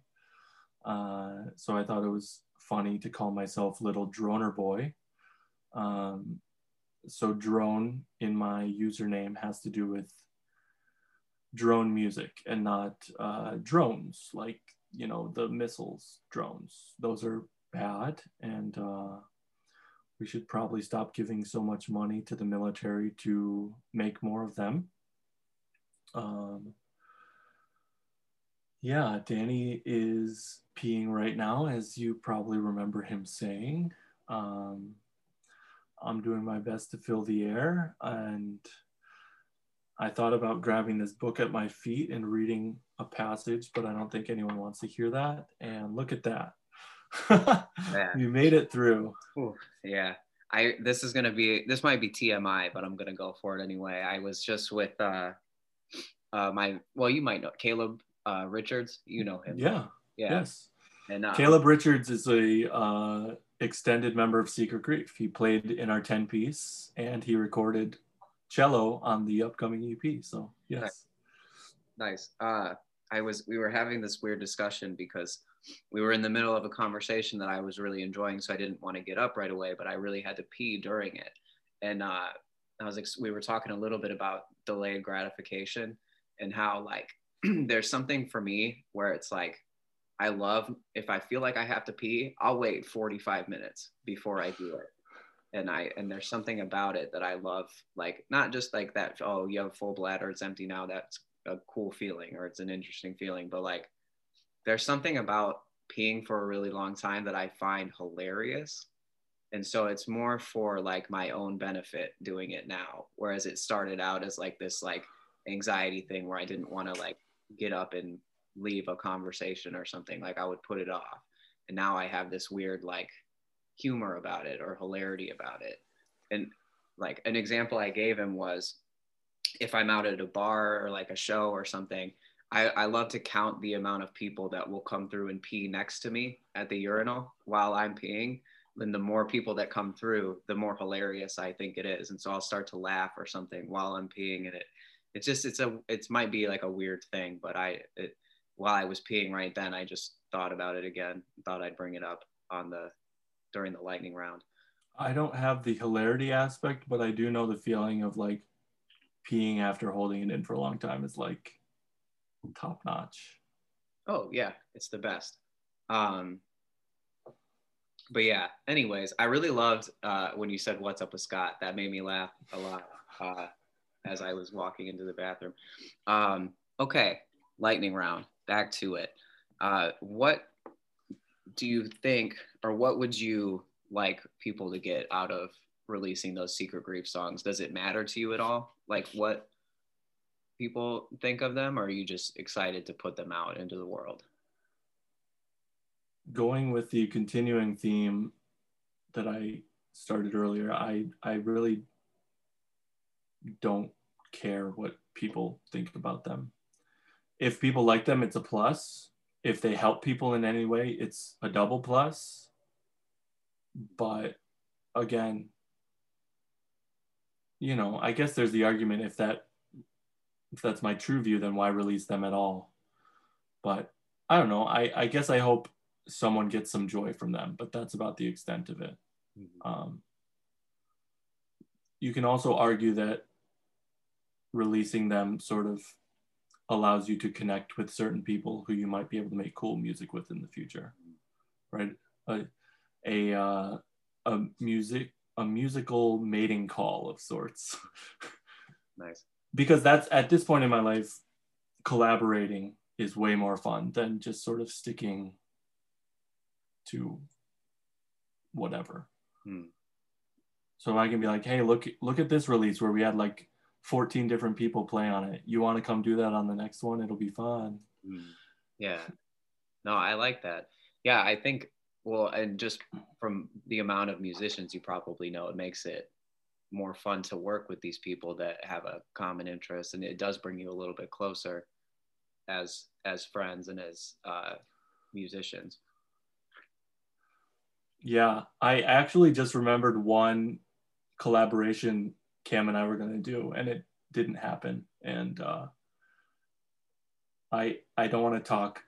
Uh, so I thought it was funny to call myself Little Droner Boy. Um, so drone in my username has to do with drone music and not uh, drones like you know the missiles drones those are bad and uh, we should probably stop giving so much money to the military to make more of them um, yeah danny is peeing right now as you probably remember him saying um, i'm doing my best to fill the air and I thought about grabbing this book at my feet and reading a passage, but I don't think anyone wants to hear that. And look at that. You made it through. Ooh, yeah. I this is gonna be this might be TMI, but I'm gonna go for it anyway. I was just with uh uh my well you might know Caleb uh Richards. You know him. Yeah. Yeah. Yes. And uh, Caleb Richards is a uh, extended member of Secret Grief. He played in our 10 piece and he recorded cello on the upcoming EP. So, yes. nice. Uh I was we were having this weird discussion because we were in the middle of a conversation that I was really enjoying, so I didn't want to get up right away, but I really had to pee during it. And uh I was ex- we were talking a little bit about delayed gratification and how like there's something for me where it's like I love if I feel like I have to pee, I'll wait 45 minutes before I do it. And I and there's something about it that I love, like not just like that, oh, you have a full bladder, it's empty now, that's a cool feeling or it's an interesting feeling, but like there's something about peeing for a really long time that I find hilarious. And so it's more for like my own benefit doing it now. Whereas it started out as like this like anxiety thing where I didn't want to like get up and leave a conversation or something. Like I would put it off. And now I have this weird like humor about it or hilarity about it. And like an example I gave him was if I'm out at a bar or like a show or something, I, I love to count the amount of people that will come through and pee next to me at the urinal while I'm peeing. Then the more people that come through, the more hilarious I think it is. And so I'll start to laugh or something while I'm peeing and it it's just it's a it might be like a weird thing, but I it while I was peeing right then, I just thought about it again, thought I'd bring it up on the during the lightning round. I don't have the hilarity aspect, but I do know the feeling of like peeing after holding it in for a long time is like top notch. Oh yeah, it's the best. Um, but yeah. Anyways, I really loved uh, when you said "What's up with Scott." That made me laugh a lot uh, as I was walking into the bathroom. Um, okay, lightning round. Back to it. Uh, what do you think, or what would you like people to get out of releasing those secret grief songs? Does it matter to you at all? Like what people think of them, or are you just excited to put them out into the world? Going with the continuing theme that I started earlier, I I really don't care what people think about them. If people like them, it's a plus. If they help people in any way, it's a double plus. But again, you know, I guess there's the argument if that if that's my true view, then why release them at all? But I don't know. I, I guess I hope someone gets some joy from them, but that's about the extent of it. Mm-hmm. Um, you can also argue that releasing them sort of allows you to connect with certain people who you might be able to make cool music with in the future, right? A a, uh, a music a musical mating call of sorts. nice. Because that's at this point in my life, collaborating is way more fun than just sort of sticking to whatever. Hmm. So I can be like, hey, look look at this release where we had like 14 different people play on it. You want to come do that on the next one? It'll be fun. Hmm. Yeah. No, I like that. Yeah, I think well, and just from the amount of musicians you probably know, it makes it more fun to work with these people that have a common interest, and it does bring you a little bit closer as as friends and as uh, musicians. Yeah, I actually just remembered one collaboration Cam and I were going to do, and it didn't happen. And uh, I I don't want to talk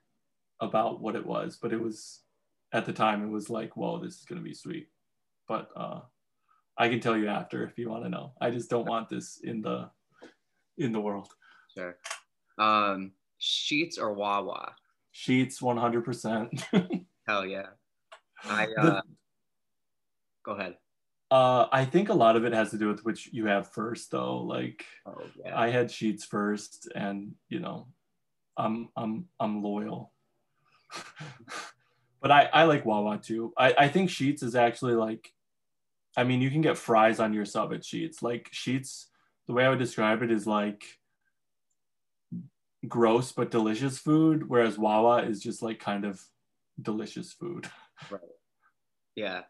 about what it was, but it was at the time it was like, whoa, this is gonna be sweet. But uh, I can tell you after if you want to know. I just don't want this in the in the world. Sure. Um, Sheetz or Wawa? Sheetz, one hundred percent. Hell yeah. I uh, the, go ahead. Uh, I think a lot of it has to do with which you have first, though. Like, oh, yeah. I had Sheetz first, and you know, I'm I'm I'm loyal. but I, I like Wawa too. I, I think Sheetz is actually like, I mean, you can get fries on your sub at Sheetz. Like Sheetz, the way I would describe it is like gross but delicious food, whereas Wawa is just like kind of delicious food. Right. Yeah.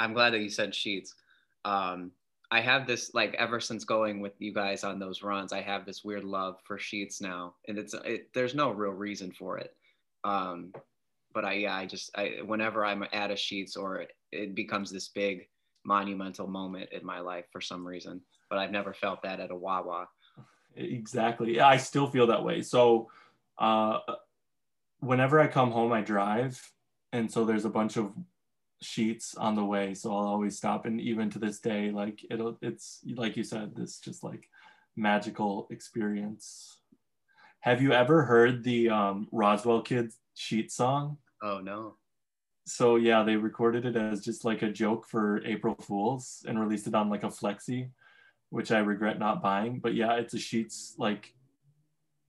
I'm glad that you said Sheetz. Um, I have this like ever since going with you guys on those runs, I have this weird love for Sheetz now, and it's it, there's no real reason for it. Um, but I yeah I just I whenever I'm at a Sheetz or it becomes this big monumental moment in my life for some reason. But I've never felt that at a Wawa. Exactly. I still feel that way. So uh, whenever I come home, I drive, and so there's a bunch of Sheetz on the way so i'll always stop and even to this day like it'll it's like you said this just like magical experience have you ever heard the um, roswell kids sheet song Oh no. So yeah, they recorded it as just like a joke for April Fools and released it on like a flexi, which I regret not buying. But yeah, it's a Sheetz like,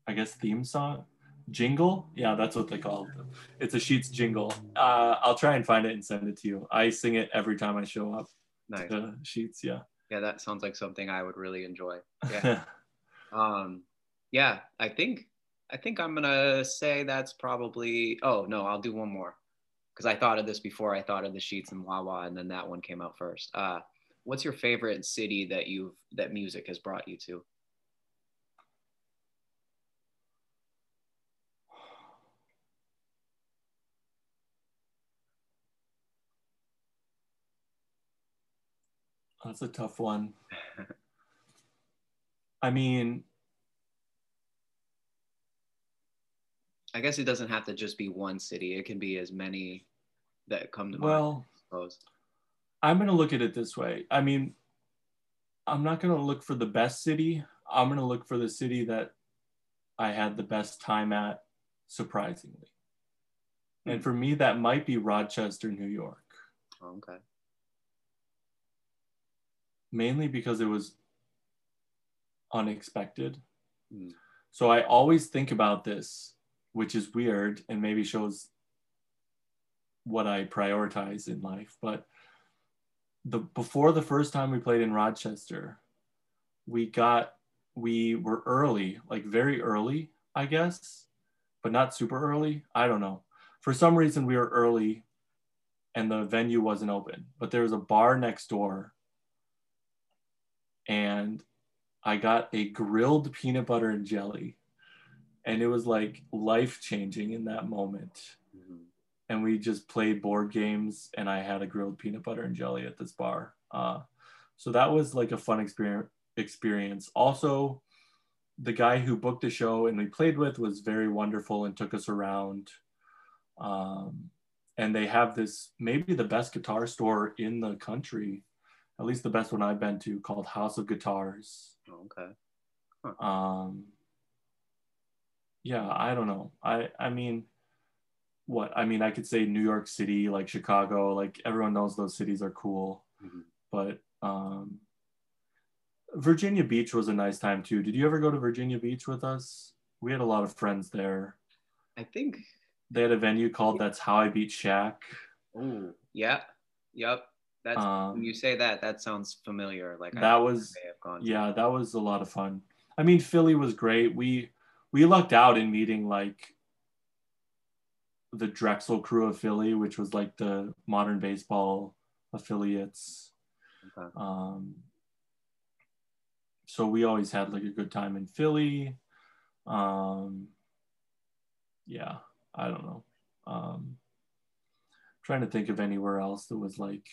I guess theme song, jingle. Yeah, that's what they call it. It's a Sheetz jingle. Uh, I'll try and find it and send it to you. I sing it every time I show up. Nice. To Sheetz, yeah. Yeah, that sounds like something I would really enjoy. Yeah. um, yeah, I think I think I'm gonna say that's probably. Oh no, I'll do one more because I thought of this before. I thought of the Sheetz and Wawa, and then that one came out first. Uh, what's your favorite city that you've that music has brought you to? That's a tough one. I mean, I guess it doesn't have to just be one city. It can be as many that come to well, mind. Well, I'm going to look at it this way. I mean, I'm not going to look for the best city. I'm going to look for the city that I had the best time at, surprisingly. And for me, that might be Rochester, New York, Okay. mainly because it was unexpected. Mm. So I always think about this, which is weird and maybe shows what I prioritize in life. But the before the first time we played in Rochester, we got we were early, like very early, I guess, but not super early. I don't know. For some reason we were early and the venue wasn't open, but there was a bar next door and I got a grilled peanut butter and jelly. And it was like life changing in that moment. Mhm. And we just played board games, and I had a grilled peanut butter and jelly at this bar. Uh, so that was like a fun experience. Experience. Also, the guy who booked the show and we played with was very wonderful and took us around. Um, and they have this maybe the best guitar store in the country, at least the best one I've been to, called House of Guitars Okay. um yeah i don't know i i mean what i mean i could say new york city like chicago like everyone knows those cities are cool Mhm. but um virginia beach was a nice time too did you ever go to virginia beach with us we had a lot of friends there I think. they had a venue called that's how i beat Shaq. Oh, yeah. Yep. That's when um you say that. That sounds familiar. Like that I was have gone. to. yeah that was a lot of fun i mean philly was great we we lucked out in meeting like the drexel crew of philly which was like the modern baseball affiliates. Okay. um so we always had like a good time in philly. Um yeah i don't know. Um trying to think of anywhere else that was like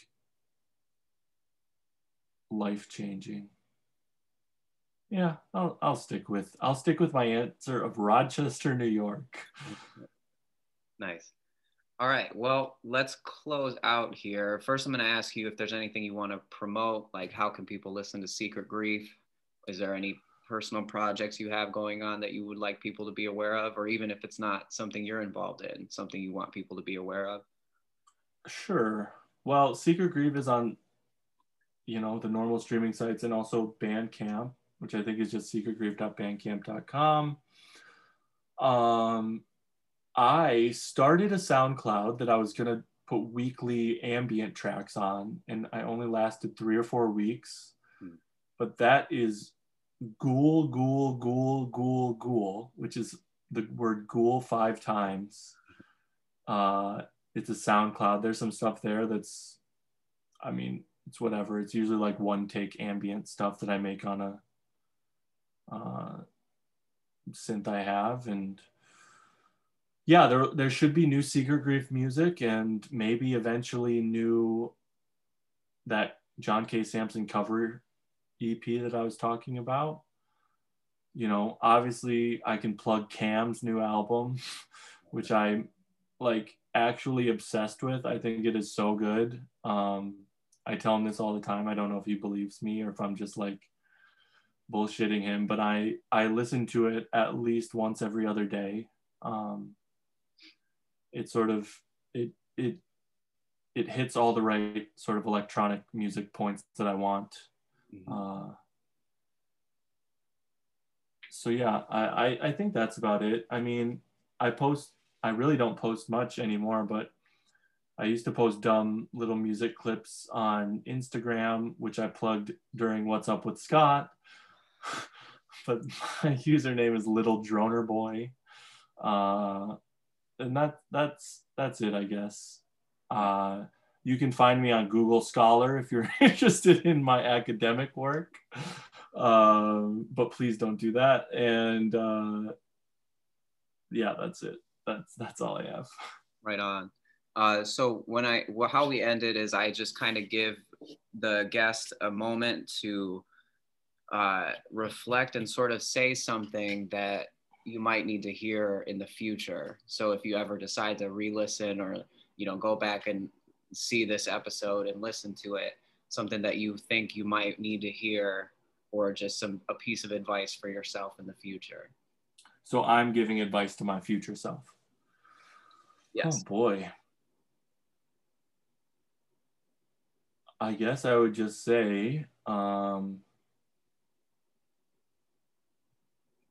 life changing yeah I'll, I'll stick with i'll stick with my answer of rochester new york Nice. All right. Well, let's close out here. First, I'm going to ask you if there's anything you want to promote. Like, how can people listen to Secret Grief? Is there any personal projects you have going on that you would like people to be aware of? Or even if it's not something you're involved in, something you want people to be aware of? Sure. Well, Secret Grief is on, you know, the normal streaming sites and also Bandcamp, which I think is just secretgrief.bandcamp.com. Um, I started a SoundCloud that I was gonna put weekly ambient tracks on, and I only lasted three or four weeks. Hmm. But that is ghoul, ghoul, ghoul, ghoul, ghoul, which is the word ghoul five times. Uh, it's a SoundCloud. There's some stuff there that's, I mean, it's whatever. It's usually like one take ambient stuff that I make on a uh, synth I have, and yeah, there there should be new Secret Grief music, and maybe eventually new that John K. Samson cover EP that I was talking about. You know, obviously I can plug Cam's new album, which I'm like actually obsessed with. I think it is so good. Um, I tell him this all the time. I don't know if he believes me or if I'm just like bullshitting him, but I I listen to it at least once every other day. Um, it sort of it it it hits all the right sort of electronic music points that I want. Uh, so yeah, I, I I think that's about it. I mean, I post. I really don't post much anymore, but I used to post dumb little music clips on Instagram, which I plugged during What's Up with Scott. but my username is Little Droner Boy, uh, and that that's that's it, I guess. Uh, you can find me on Google Scholar if you're interested in my academic work, um, but please don't do that. And uh, yeah, that's it. That's that's all I have. Right on. Uh, so when I well, how we ended is I just kind of give the guest a moment to uh, reflect and sort of say something that you might need to hear in the future. So if you ever decide to re-listen or you know go back and see this episode and listen to it, something that you think you might need to hear, or just some a piece of advice for yourself in the future. So I'm giving advice to my future self. Yes. Oh boy. I guess I would just say um,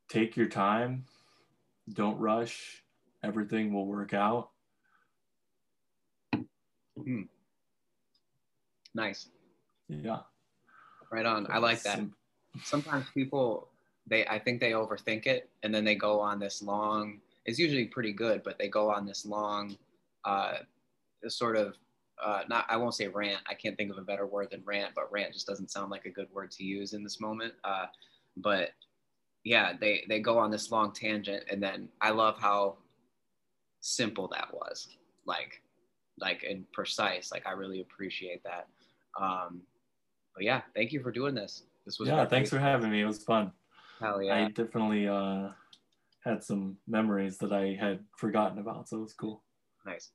take your time, don't rush, everything will work out. Hmm. Nice. Yeah. Right on. I like that. Sometimes people they I think they overthink it and then they go on this long it's usually pretty good, but they go on this long uh sort of uh, not I won't say rant. I can't think of a better word than rant, but rant just doesn't sound like a good word to use in this moment. Uh, but yeah, they they go on this long tangent, and then I love how simple that was, like like and precise. Like I really appreciate that. Um, but yeah, thank you for doing this. This was yeah, great. thanks for having me. It was fun. Hell yeah. I definitely uh, had some memories that I had forgotten about, so it was cool. Nice.